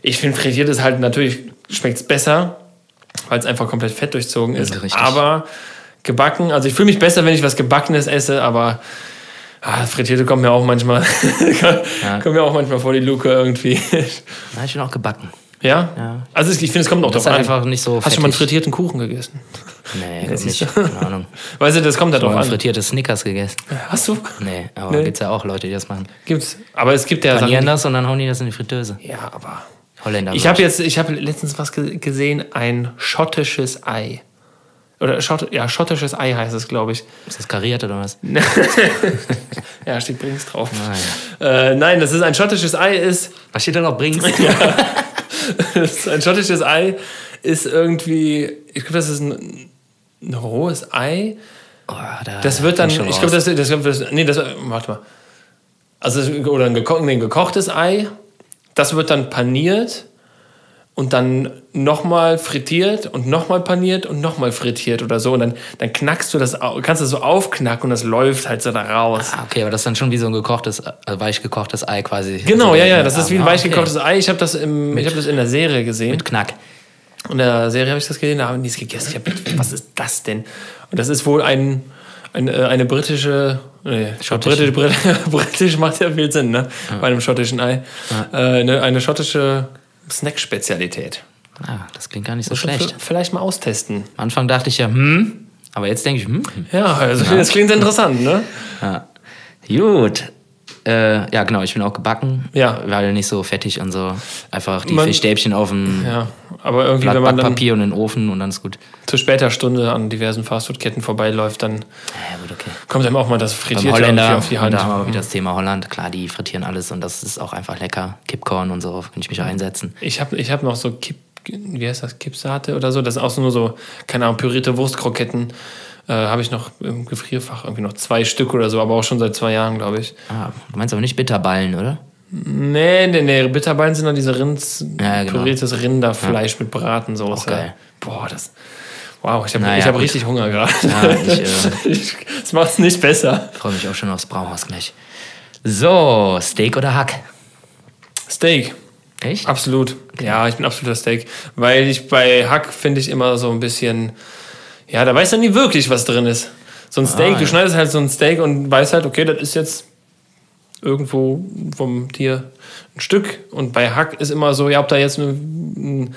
Ich finde, frittiert ist halt natürlich, schmeckt es besser, weil es einfach komplett fett durchzogen ist. Richtig. Aber gebacken, also ich fühle mich besser, wenn ich was Gebackenes esse, aber ah, Frittierte kommt mir auch manchmal, Ja. kommt mir auch manchmal vor die Luke irgendwie. Ja, ich bin auch gebacken. ja? Ja. Also ich finde, es kommt noch Das drauf an. einfach nicht so Hast du schon mal einen frittierten Kuchen gegessen? Nee, Das nicht. Keine Ahnung. Weißt du, das kommt da drauf an. frittierte Snickers gegessen. Hast du? Nee, aber Nee. gibt's ja auch Leute, die das machen. Gibt's. Aber es gibt ja Panieren Sachen. das und dann hauen die das in die Fritteuse. Ja, aber. Holländer. Ich habe jetzt, ich habe letztens was ge gesehen, ein schottisches Ei. Oder Schott, ja, schottisches Ei heißt es, glaube ich. Ist das kariert oder was? Ja, steht Brings drauf. Ah, ja. Äh, nein, das ist ein schottisches Ei, ist Was steht da noch? Bringst? Das ist ein schottisches Ei ist irgendwie, ich glaube, das ist ein, ein rohes Ei. Oh, da Das wird dann, ich glaube, das, das, das, nee, das, warte mal. Also, oder ein, geko nee, ein gekochtes Ei, das wird dann paniert und dann nochmal frittiert und nochmal paniert und nochmal frittiert oder so. Und dann, dann knackst du das, kannst du das so aufknacken und das läuft halt so da raus. Ah, okay, aber das ist dann schon wie so ein gekochtes, äh, weich gekochtes Ei quasi. Genau, Also ja, ja, das ist wie ein weich okay. gekochtes Ei. Ich habe das, im, ich hab das in der Serie gesehen. Mit Knack. In der Serie habe ich das gesehen, da haben die es gegessen. Ich hab was ist das denn? Und das ist wohl ein, ein, äh, eine britische. Nee. Britisch, Britisch, britisch macht ja viel Sinn, ne? Bei einem schottischen Ei. Äh, eine, eine schottische Snack-Spezialität. Ah, das klingt gar nicht so schlecht. Vielleicht mal austesten. Am Anfang dachte ich ja, hm, aber jetzt denke ich, hm, Ja, also das klingt interessant, ne? ja. Gut. Äh, ja, genau, ich bin auch gebacken. Ja. Weil nicht so fettig und so. Einfach die Man- Fischstäbchen auf dem Ja, aber irgendwie, Blatt wenn man Backpapier und in den Ofen und dann ist gut. zu später Stunde an diversen Fastfood-Ketten vorbeiläuft, dann Ja, gut, okay. kommt einem auch mal das Frittierte Holländer, auf die Hand. da haben wir wieder das Thema Holland. Klar, die frittieren alles und das ist auch einfach lecker. Kippkorn und so, kann ich mich einsetzen. Ich habe ich hab noch so Kipp, wie heißt das, Kippsate oder so. Das sind auch so nur so, keine Ahnung, pürierte Wurstkroketten. Äh, habe ich noch im Gefrierfach irgendwie noch zwei Stück oder so, aber auch schon seit zwei Jahren, glaube ich. Ah, du meinst aber nicht Bitterballen, oder? Nee, nee, nee. Bitterballen sind dann diese Rinds, Ja, genau. püriertes Rinderfleisch mit Bratensoße. Geil. Boah, das. Wow, ich habe Naja, hab richtig Hunger gerade. Ja, ich, äh, Ich- das macht es nicht besser. freue mich auch schon aufs Brauhaus gleich. So, Steak oder Hack? Steak. Echt? Absolut. Ja, ich bin absoluter Steak. Weil ich bei Hack finde ich immer so ein bisschen, ja, da weiß man nie wirklich, was drin ist. So ein Steak, Ah, du ja. schneidest halt so ein Steak und weißt halt, okay, das ist jetzt irgendwo vom Tier ein Stück. Und bei Hack ist immer so, ja, ob da jetzt ein,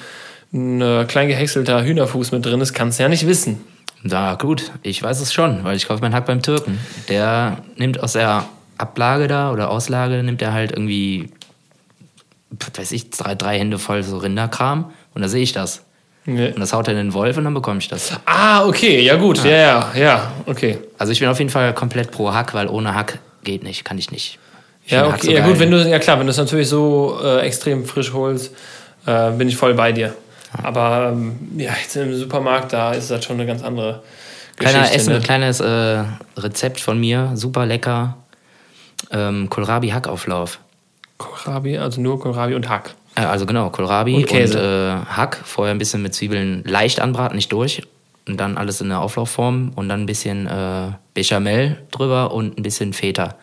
ein, ein klein gehäckselter Hühnerfuß mit drin ist, kannst du ja nicht wissen. Na gut, ich weiß es schon, weil ich kaufe meinen Hack beim Türken. Der nimmt aus der Ablage da oder Auslage, nimmt er halt irgendwie, weiß ich, drei, drei Hände voll so Rinderkram und da sehe ich das. Nee. Und das haut er in den Wolf und dann bekomme ich das. Ah, okay, ja gut, ja, ja, ja, okay. Also ich bin auf jeden Fall komplett pro Hack, weil ohne Hack geht nicht, kann ich nicht. Ich Ja, okay, so ja gut, wenn du, ja klar, wenn du es natürlich so äh, extrem frisch holst, äh, bin ich voll bei dir. Aber ähm, ja, jetzt im Supermarkt, da ist das schon eine ganz andere Kleiner Geschichte. Essen, ne? kleines äh, Rezept von mir, super lecker. Ähm, Kohlrabi-Hackauflauf. Kohlrabi, also nur Kohlrabi und Hack. Äh, also genau, Kohlrabi Und und, äh, Hack. Vorher ein bisschen mit Zwiebeln leicht anbraten, nicht durch. Und dann alles in der Auflaufform und dann ein bisschen äh, Bechamel drüber und ein bisschen Feta.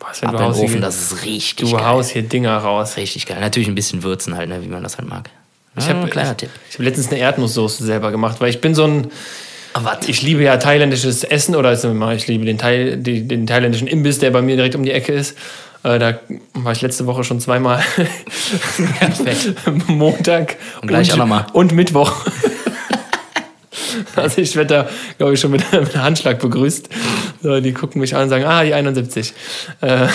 Was, wenn Ab du in den Ofen, das ist richtig du geil. haust hier Dinger raus. Richtig geil. Natürlich ein bisschen würzen halt, ne, wie man das halt mag. Ich habe ein kleiner ich, Tipp. ich hab letztens eine Erdnusssoße selber gemacht, weil ich bin so ein, Ah, warte. ich liebe ja thailändisches Essen oder ich liebe den, Thai, die, den thailändischen Imbiss, der bei mir direkt um die Ecke ist. Äh, da war ich letzte Woche schon zweimal. Montag Und gleich auch noch mal. und Mittwoch. Also ich werde da, glaube ich, schon mit, mit einem Handschlag begrüßt. So, die gucken mich an und sagen, ah, die 71. Äh, Ah,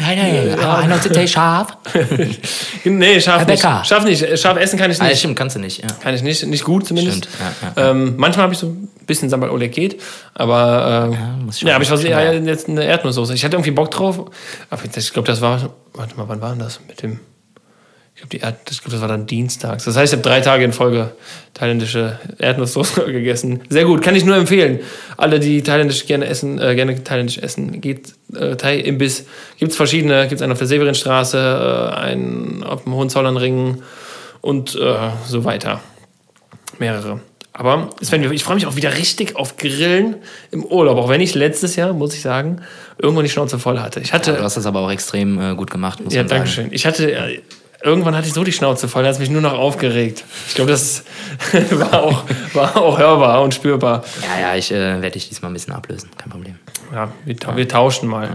nein, nein, aber 71 scharf. nee, scharf Herr nicht. Becker. Scharf nicht. Scharf essen kann ich Ah, nicht. stimmt, kannst du nicht. Ja. Kann ich nicht, nicht gut zumindest. Stimmt, ja, ja, Ähm, manchmal habe ich so ein bisschen Sambal Oleg geht, aber äh, ja, aber ich ja, geil. jetzt eine Erdnusssoße. Ich hatte irgendwie Bock drauf, aber ich glaube, das war, warte mal, wann war denn das mit dem? Ich glaube, die Erd, glaube, das war dann dienstags. Das heißt, ich habe drei Tage in Folge thailändische Erdnusssoße gegessen. Sehr gut, kann ich nur empfehlen. Alle, die thailändisch gerne essen, äh, gerne thailändisch essen, geht äh, Thai-Imbiss. Gibt es verschiedene. Gibt es einen auf der Severinstraße, äh, einen auf dem Hohenzollernring und äh, so weiter. Mehrere. Aber Sven, ich freue mich auch wieder richtig auf Grillen im Urlaub, auch wenn ich letztes Jahr, muss ich sagen, irgendwann die Schnauze voll hatte. Ich hatte, Du hast das aber auch extrem äh, gut gemacht, muss ja, man sagen. danke schön. Ich hatte, äh, irgendwann hatte ich so die Schnauze voll, da hat es mich nur noch aufgeregt. Ich glaube, das war auch, war auch hörbar und spürbar. Ja, ja, ich äh, werde dich diesmal ein bisschen ablösen, kein Problem. Ja, wir, ta wir tauschen mal.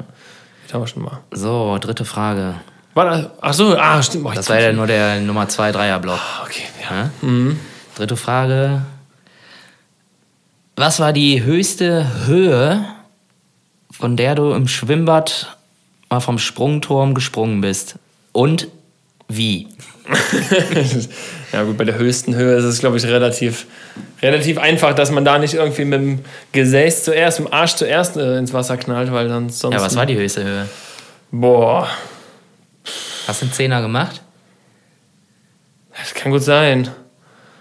Wir tauschen mal. So, dritte Frage. War das, ach so, ah, stimmt. Boah, Das war ja nur der Nummer 2 Dreier-Block. okay, ja. Ja? Dritte Frage. Was war die höchste Höhe, von der du im Schwimmbad mal vom Sprungturm gesprungen bist? Und wie? ja, gut, bei der höchsten Höhe ist es, glaube ich, relativ, relativ einfach, dass man da nicht irgendwie mit dem Gesäß zuerst, mit dem Arsch zuerst äh, ins Wasser knallt, weil dann sonst. Ja, was war die höchste Höhe? Boah, Hast du einen Zehner gemacht? das kann gut sein.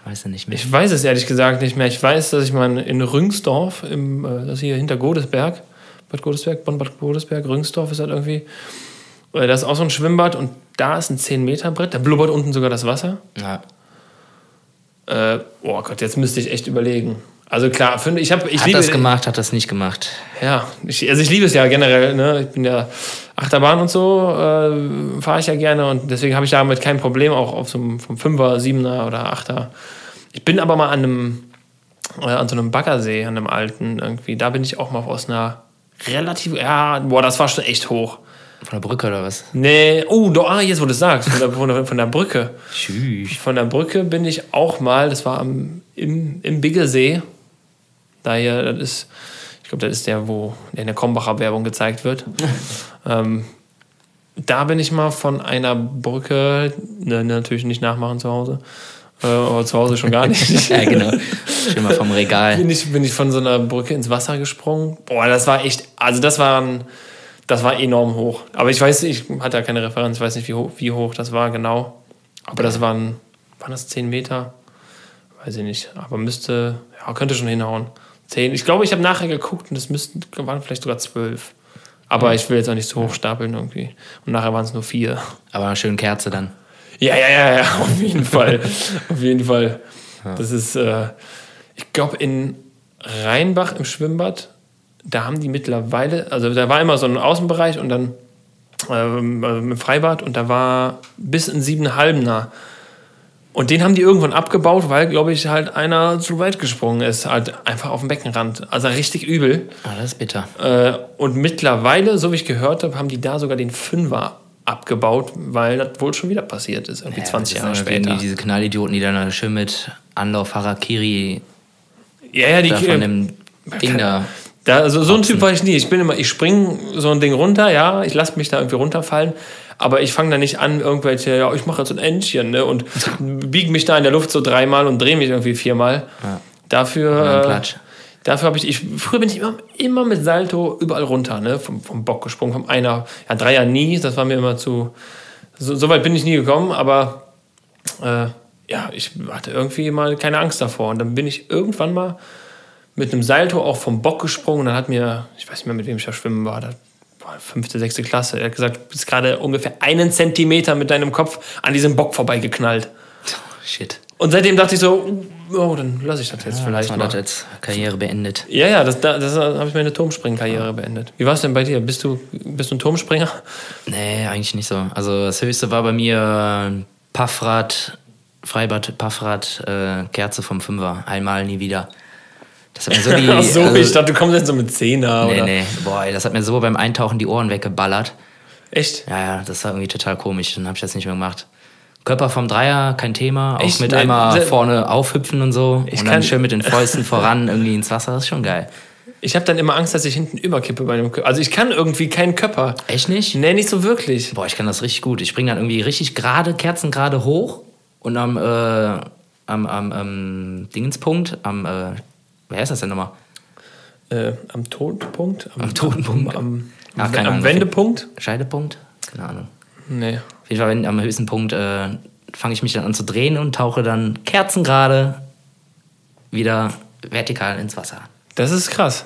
Weiß ich nicht mehr. Ich weiß es ehrlich gesagt nicht mehr. Ich weiß, dass ich mal in Rüngsdorf, im, äh, das hier hinter Godesberg, Bad Godesberg, Bonn-Bad Godesberg, Rüngsdorf ist halt irgendwie. Äh, Das ist auch so ein Schwimmbad und da ist ein 10-Meter-Brett, da blubbert unten sogar das Wasser. Ja. Äh, oh Gott, jetzt müsste ich echt überlegen. Also klar, finde ich habe ich hat liebe das gemacht, hat das nicht gemacht. ja, ich, also ich liebe es ja generell. Ne? Ich bin ja Achterbahn und so äh, fahre ich ja gerne und deswegen habe ich damit kein Problem auch auf so einem vom Fünfer, Siebener oder Achter. Ich bin aber mal an einem äh, an so einem Baggersee, an einem alten irgendwie. Da bin ich auch mal aus einer relativ ja, boah, das war schon echt hoch. Von der Brücke oder was? Nee, oh, doch, ah, jetzt wo du es sagst, von der, von, der, von der Brücke. Tschüss. Von der Brücke bin ich auch mal, das war am, im, im. Da hier, das ist, ich glaube, das ist der, wo in der Krombacher Werbung gezeigt wird. ähm, da bin ich mal von einer Brücke, ne, natürlich nicht nachmachen zu Hause, äh, aber zu Hause schon gar nicht. Ja, genau. Schön mal vom Regal. bin ich, bin ich von so einer Brücke ins Wasser gesprungen. Boah, das war echt, also das war, ein, das war enorm hoch. Aber ich weiß, ich hatte ja keine Referenz, ich weiß nicht, wie hoch, wie hoch das war genau. Aber das waren, waren das 10 Meter? Weiß ich nicht. Aber müsste, ja, könnte schon hinhauen. 10. Ich glaube, ich habe nachher geguckt und es müssten, waren vielleicht sogar 12. Aber ich will jetzt auch nicht so hoch stapeln irgendwie. Und nachher waren es nur vier. Aber eine schöne Kerze dann. Ja, ja, ja, ja, auf jeden Fall. auf jeden Fall. Das ist, äh, ich glaube, in Rheinbach im Schwimmbad, da haben die mittlerweile, also da war immer so ein Außenbereich und dann ähm, also im Freibad und da war bis in siebenhalbener. Und den haben die irgendwann abgebaut, weil, glaube ich, halt einer zu weit gesprungen ist. Halt einfach auf dem Beckenrand. Also richtig übel. Ah, das ist bitter. Äh, und mittlerweile, so wie ich gehört habe, haben die da sogar den Fünfer abgebaut, weil das wohl schon wieder passiert ist, irgendwie 20 Jahre später. irgendwie Diese Knallidioten, die dann schön mit Anlauf Harakiri Ja, ja, die von dem Ding da. Da, also so ein Typ war ich nie. Ich bin immer, ich spring so ein Ding runter, ja, ich lasse mich da irgendwie runterfallen, aber ich fange da nicht an, irgendwelche, ja, ich mache jetzt ein Entchen, ne, und biege mich da in der Luft so dreimal und drehe mich irgendwie viermal. Ja. Dafür, äh, dafür habe ich, ich, früher bin ich immer, immer mit Salto überall runter, ne, vom, vom Bock gesprungen, vom einer, ja, Dreier nie, das war mir immer zu, so, so weit bin ich nie gekommen, aber äh, ja, ich hatte irgendwie mal keine Angst davor. Und dann bin ich irgendwann mal mit einem Salto auch vom Bock gesprungen. Und dann hat mir, ich weiß nicht mehr, mit wem ich da schwimmen war, das war fünfte, sechste Klasse. Er hat gesagt, du bist gerade ungefähr einen Zentimeter mit deinem Kopf an diesem Bock vorbeigeknallt. Shit. Und seitdem dachte ich so, oh, dann lasse ich das jetzt vielleicht Vielleicht mal. hat jetzt Karriere beendet. Ja, ja, das, das, das habe ich meine Turmspringkarriere beendet. Wie war es denn bei dir? Bist du, bist du ein Turmspringer? Nee, eigentlich nicht so. Also das höchste war bei mir äh, Paffrad, Freibad, Paffrad, äh, Kerze vom Fünfer. Einmal, nie wieder. Das hat mir so die. Ach so, also, ich dachte, du kommst jetzt so mit Zehner, Nee, oder? nee. Boah, das hat mir so beim Eintauchen die Ohren weggeballert. Echt? Ja, ja, das war irgendwie total komisch. Dann habe ich das nicht mehr gemacht. Körper vom Dreier, kein Thema. Auch Echt? mit Nee, einmal se- vorne aufhüpfen und so. Ich und dann kann- schön mit den Fäusten voran irgendwie ins Wasser. Das ist schon geil. Ich habe dann immer Angst, dass ich hinten überkippe bei dem Körper. Also ich kann irgendwie keinen Körper. Echt nicht? Nee, nicht so wirklich. Boah, ich kann das richtig gut. Ich springe dann irgendwie richtig gerade, kerzengerade hoch und am, äh, am, am, am Dingenspunkt, am, äh, wer heißt das denn nochmal? Äh, am Todpunkt? Am Totenpunkt. Am, Ja, am, keine am Ahnung. Wendepunkt? Scheidepunkt? Keine Ahnung. Nee. Auf jeden Fall, wenn, am höchsten Punkt äh, fange ich mich dann an zu drehen und tauche dann kerzengerade wieder vertikal ins Wasser. Das ist krass.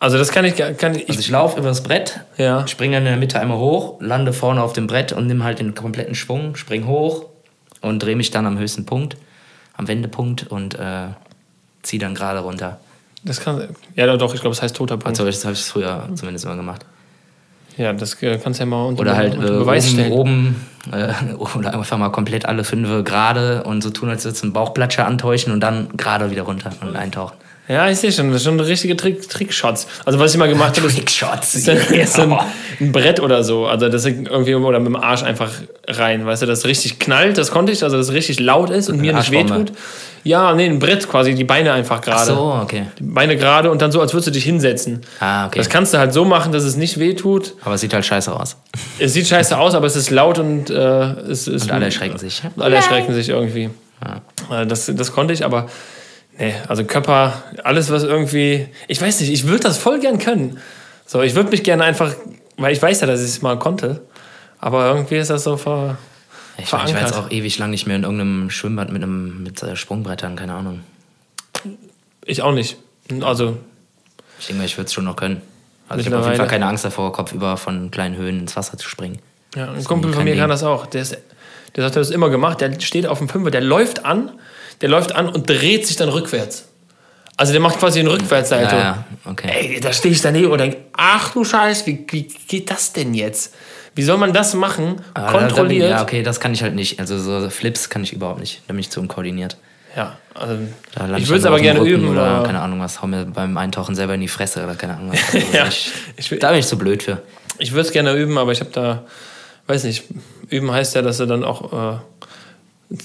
Also das kann ich gar- kann ich, Also ich laufe über das Brett, ja. springe dann in der Mitte einmal hoch, lande vorne auf dem Brett und nimm halt den kompletten Schwung, spring hoch und drehe mich dann am höchsten Punkt, am Wendepunkt und äh, ziehe dann gerade runter. Das kann ja doch, ich glaube, das heißt toter Punkt. Also das habe ich früher zumindest immer gemacht. Ja, das äh, kannst du ja mal unter, Oder halt unter äh, Beweis oben, stellen. oben äh, oder einfach mal komplett alle fünf gerade und so tun, als würdest du einen Bauchplatscher antäuschen und dann gerade wieder runter und eintauchen. Ja, ich sehe schon, das ist schon richtige Trick, Trickshots. Also was ich mal gemacht habe, ist, Trickshots. ist, ein, ist ein, ein Brett oder so. Also das ist irgendwie oder mit dem Arsch einfach rein, weißt du, das richtig knallt, das konnte ich, also das richtig laut ist und mir nicht wehtut. Ja, nee, ein Brett quasi, die Beine einfach Ach gerade. so, okay. Die Beine gerade und dann so, als würdest du dich hinsetzen. Ah, okay. Das kannst du halt so machen, dass es nicht wehtut. Aber es sieht halt scheiße aus. Es sieht scheiße aus, aber es ist laut und äh, es ist. Und alle erschrecken sich. Alle erschrecken sich irgendwie. Äh, Das, das konnte ich, aber nee, also Körper, alles was irgendwie. Ich weiß nicht, ich würde das voll gern können. So, ich würde mich gerne einfach, weil ich weiß ja, dass ich es mal konnte. Aber irgendwie ist das so ver. Ich, war- ich war jetzt auch ewig lang nicht mehr in irgendeinem Schwimmbad mit, einem, mit äh, Sprungbrettern, keine Ahnung. Ich auch nicht. Also, Ich denke mal, ich würde es schon noch können. Also ich habe auf jeden Fall keine Angst davor, kopfüber von kleinen Höhen ins Wasser zu springen. ja, ein Kumpel von mir Ding. kann das auch. Der, ist, der sagt, der hat das immer gemacht. Der steht auf dem Fünfer, der läuft an, der läuft an und dreht sich dann rückwärts. Also der macht quasi einen Rückwärtssalto. Ja, ja, okay. Ey, da stehe ich daneben und denke, ach du Scheiß, wie, wie geht das denn jetzt? Wie soll man das machen? Aber da- Kontrolliert. Ja, okay, das kann ich halt nicht. Also so Flips kann ich überhaupt nicht. Da bin ich zu unkoordiniert. Ja, also, Da ich würde es aber gerne Rücken üben. Oder aber- keine Ahnung was. Hau mir beim Eintauchen selber in die Fresse oder keine Ahnung was. Also Ja, ich, ich da bin ich zu blöd für. Ich würde es gerne üben, aber ich habe da, weiß nicht, üben heißt ja, dass du dann auch äh,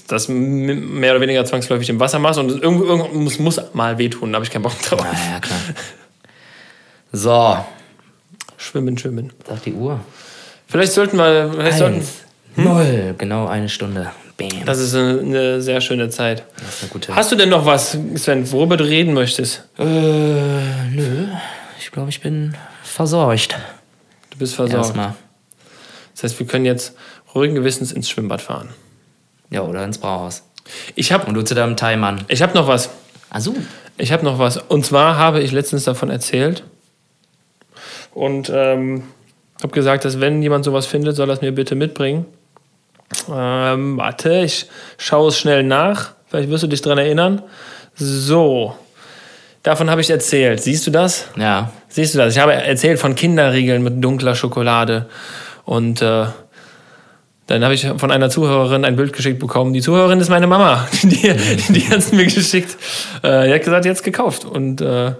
das mehr oder weniger zwangsläufig im Wasser machst und es irgendwo, irgendwo muss, muss mal wehtun, da habe ich keinen Bock drauf. Ah, ja, klar. So, Schwimmen, schwimmen. sagt die Uhr. Vielleicht sollten wir, vielleicht sollten, Eins, null, genau eine Stunde. Bam. das ist eine, eine sehr schöne Zeit. Das ist eine gute. Hast du denn noch was, Sven, worüber du reden möchtest? Äh, nö. Ich glaube, ich bin versorgt. Du bist versorgt. Erstmal. Das heißt, wir können jetzt ruhigen Gewissens ins Schwimmbad fahren. Ja, oder ins Brauhaus. Ich habe Und du zu deinem Thai-Mann. ich hab noch was. Ach so. Ich habe noch was. Und zwar habe ich letztens davon erzählt und ähm, habe gesagt, dass wenn jemand sowas findet, soll er es mir bitte mitbringen. Ähm, warte, ich schaue es schnell nach. Vielleicht wirst du dich daran erinnern. So, davon habe ich erzählt. Siehst du das? Ja. Siehst du das? Ich habe erzählt von Kinderriegeln mit dunkler Schokolade. Und äh, dann habe ich von einer Zuhörerin ein Bild geschickt bekommen. Die Zuhörerin ist meine Mama. Die, die hat es mir geschickt. Äh, die hat gesagt, jetzt gekauft. Und äh,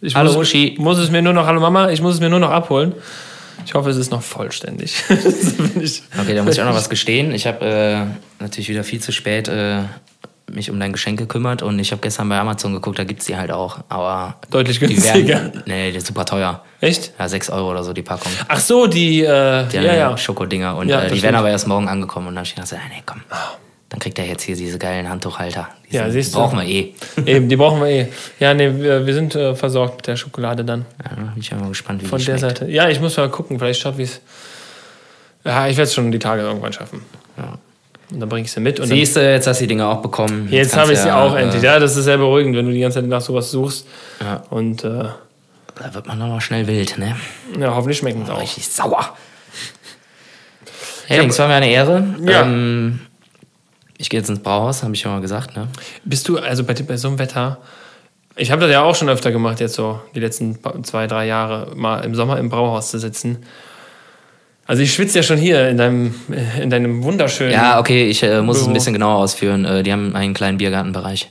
ich Hallo, muss, Uschi. muss es mir nur noch, hallo Mama, ich muss es mir nur noch abholen. Ich hoffe, es ist noch vollständig. Okay, da muss ich auch noch was gestehen. Ich habe äh, natürlich wieder viel zu spät äh, mich um dein Geschenk gekümmert und ich habe gestern bei Amazon geguckt, da gibt es die halt auch. Aber Deutlich die günstiger. werden. Nee, die ist super teuer. Echt? Ja, 6 Euro oder so die Packung. Ach so, die, äh, Die ja, ja. Schokodinger. Und Ja, äh, die werden aber erst morgen angekommen. Und dann habe ich gedacht, so, ah, nee, komm. Dann kriegt er jetzt hier diese geilen Handtuchhalter. Die Ja, sind- siehst du. Brauchen wir eh. Eben, die brauchen wir eh. Ja, nee, wir, wir sind äh, versorgt mit der Schokolade dann. Ja, da bin ich ja mal gespannt, wie Von die der schmeckt. Seite. Ja, ich muss mal gucken, vielleicht schaffe ich es. Ja, ich werde es schon die Tage irgendwann schaffen. Ja. Und dann bringe ich sie mit. Und Siehst du, jetzt hast du die Dinger auch bekommen. jetzt kannst habe ich sie ja, auch äh, endlich. Ja, das ist sehr beruhigend, wenn du die ganze Zeit nach sowas suchst. Ja. Und äh, Da wird man doch mal schnell wild, ne? ja, hoffentlich schmecken es auch. Richtig sauer. Hey, es war mir eine Ehre. Ja. Ähm, ich gehe jetzt ins Brauhaus, habe ich schon mal gesagt, ne? Bist du, also bei, bei so einem Wetter, ich habe das ja auch schon öfter gemacht, jetzt so die letzten zwei, drei Jahre, mal im Sommer im Brauhaus zu sitzen. Also ich schwitze ja schon hier in deinem, in deinem wunderschönen. Ja, okay, ich äh, muss es Büro. ein bisschen genauer ausführen. Äh, die haben einen kleinen Biergartenbereich.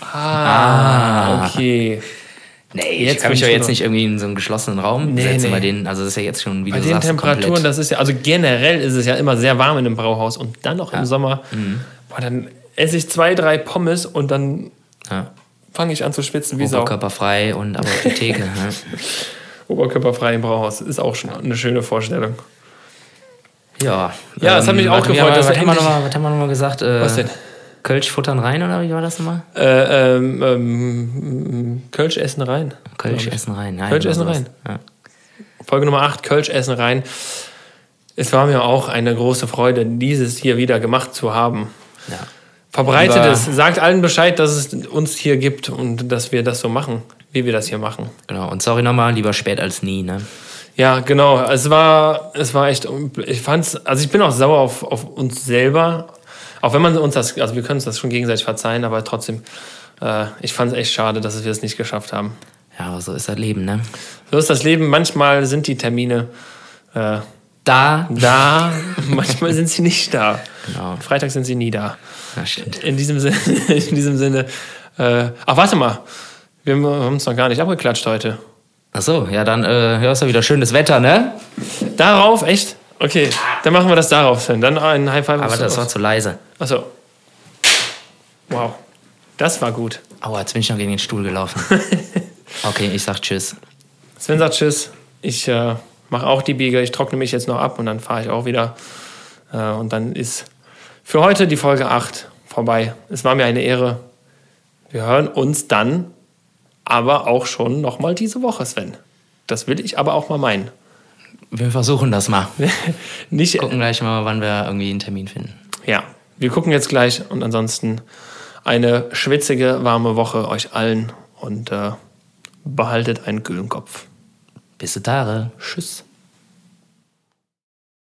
Ah, okay. Nee, Jetzt ich kann mich kommt's ja jetzt nicht irgendwie in so einen geschlossenen Raum Nee, setzen nee. bei denen. Also das ist ja jetzt schon, wie Bei den sagst, Temperaturen, komplett. das ist ja, also generell ist es ja immer sehr warm in einem Brauhaus und dann noch im Sommer, Mhm. boah, dann esse ich zwei, drei Pommes und dann Ja. fange ich an zu schwitzen wie Sau. Oberkörperfrei und aber auf die Theke. ne? Oberkörperfrei im Brauhaus ist auch schon eine schöne Vorstellung. Ja. Ja, es hat mich auch warte, wie gefreut, dass was wir endlich- nochmal was haben wir noch mal gesagt? Äh, Was denn? Kölsch futtern rein oder wie war das nochmal? Äh, ähm, ähm, Kölsch essen rein. Kölsch essen rein. Nein, Kölsch essen rein. Ja. Folge Nummer 8, Kölsch essen rein. Es war mir auch eine große Freude, dieses hier wieder gemacht zu haben. Ja. Verbreitet Lieber- es, sagt allen Bescheid, dass es uns hier gibt und dass wir das so machen, wie wir das hier machen. Genau. Und sorry nochmal, lieber spät als nie, ne? Ja, genau. Es war, es war echt, ich fand's, also ich bin auch sauer auf, auf uns selber. Auch wenn man uns das, also wir können uns das schon gegenseitig verzeihen, aber trotzdem, äh, ich fand es echt schade, dass wir es nicht geschafft haben. Ja, aber so ist das Leben, ne? So ist das Leben. Manchmal sind die Termine äh, Da. da, manchmal sind sie nicht da. Genau. Freitag sind sie nie da. Ja, stimmt. In diesem Sinne, in diesem Sinne äh, ach, warte mal. Wir haben uns noch gar nicht abgeklatscht heute. Ach so, ja, dann äh, hörst du wieder schönes Wetter, ne? Darauf, echt? Okay, dann machen wir das darauf. Sven. Dann ein High Five. Aber das war zu leise. Achso. Wow. Das war gut. Aua, jetzt bin ich noch gegen den Stuhl gelaufen. Okay, ich sag Tschüss. Sven sagt Tschüss. Ich äh, mache auch die Biege. Ich trockne mich jetzt noch ab und dann fahre ich auch wieder. Äh, und dann ist für heute die Folge 8 vorbei. Es war mir eine Ehre. Wir hören uns dann aber auch schon nochmal diese Woche, Sven. Das will ich aber auch mal meinen. Wir versuchen das mal. Nicht, Gucken gleich mal, wann wir irgendwie einen Termin finden. ja, wir gucken jetzt gleich und ansonsten eine schwitzige, warme Woche euch allen und äh, behaltet einen kühlen Kopf. Bis zu Tage. Tschüss.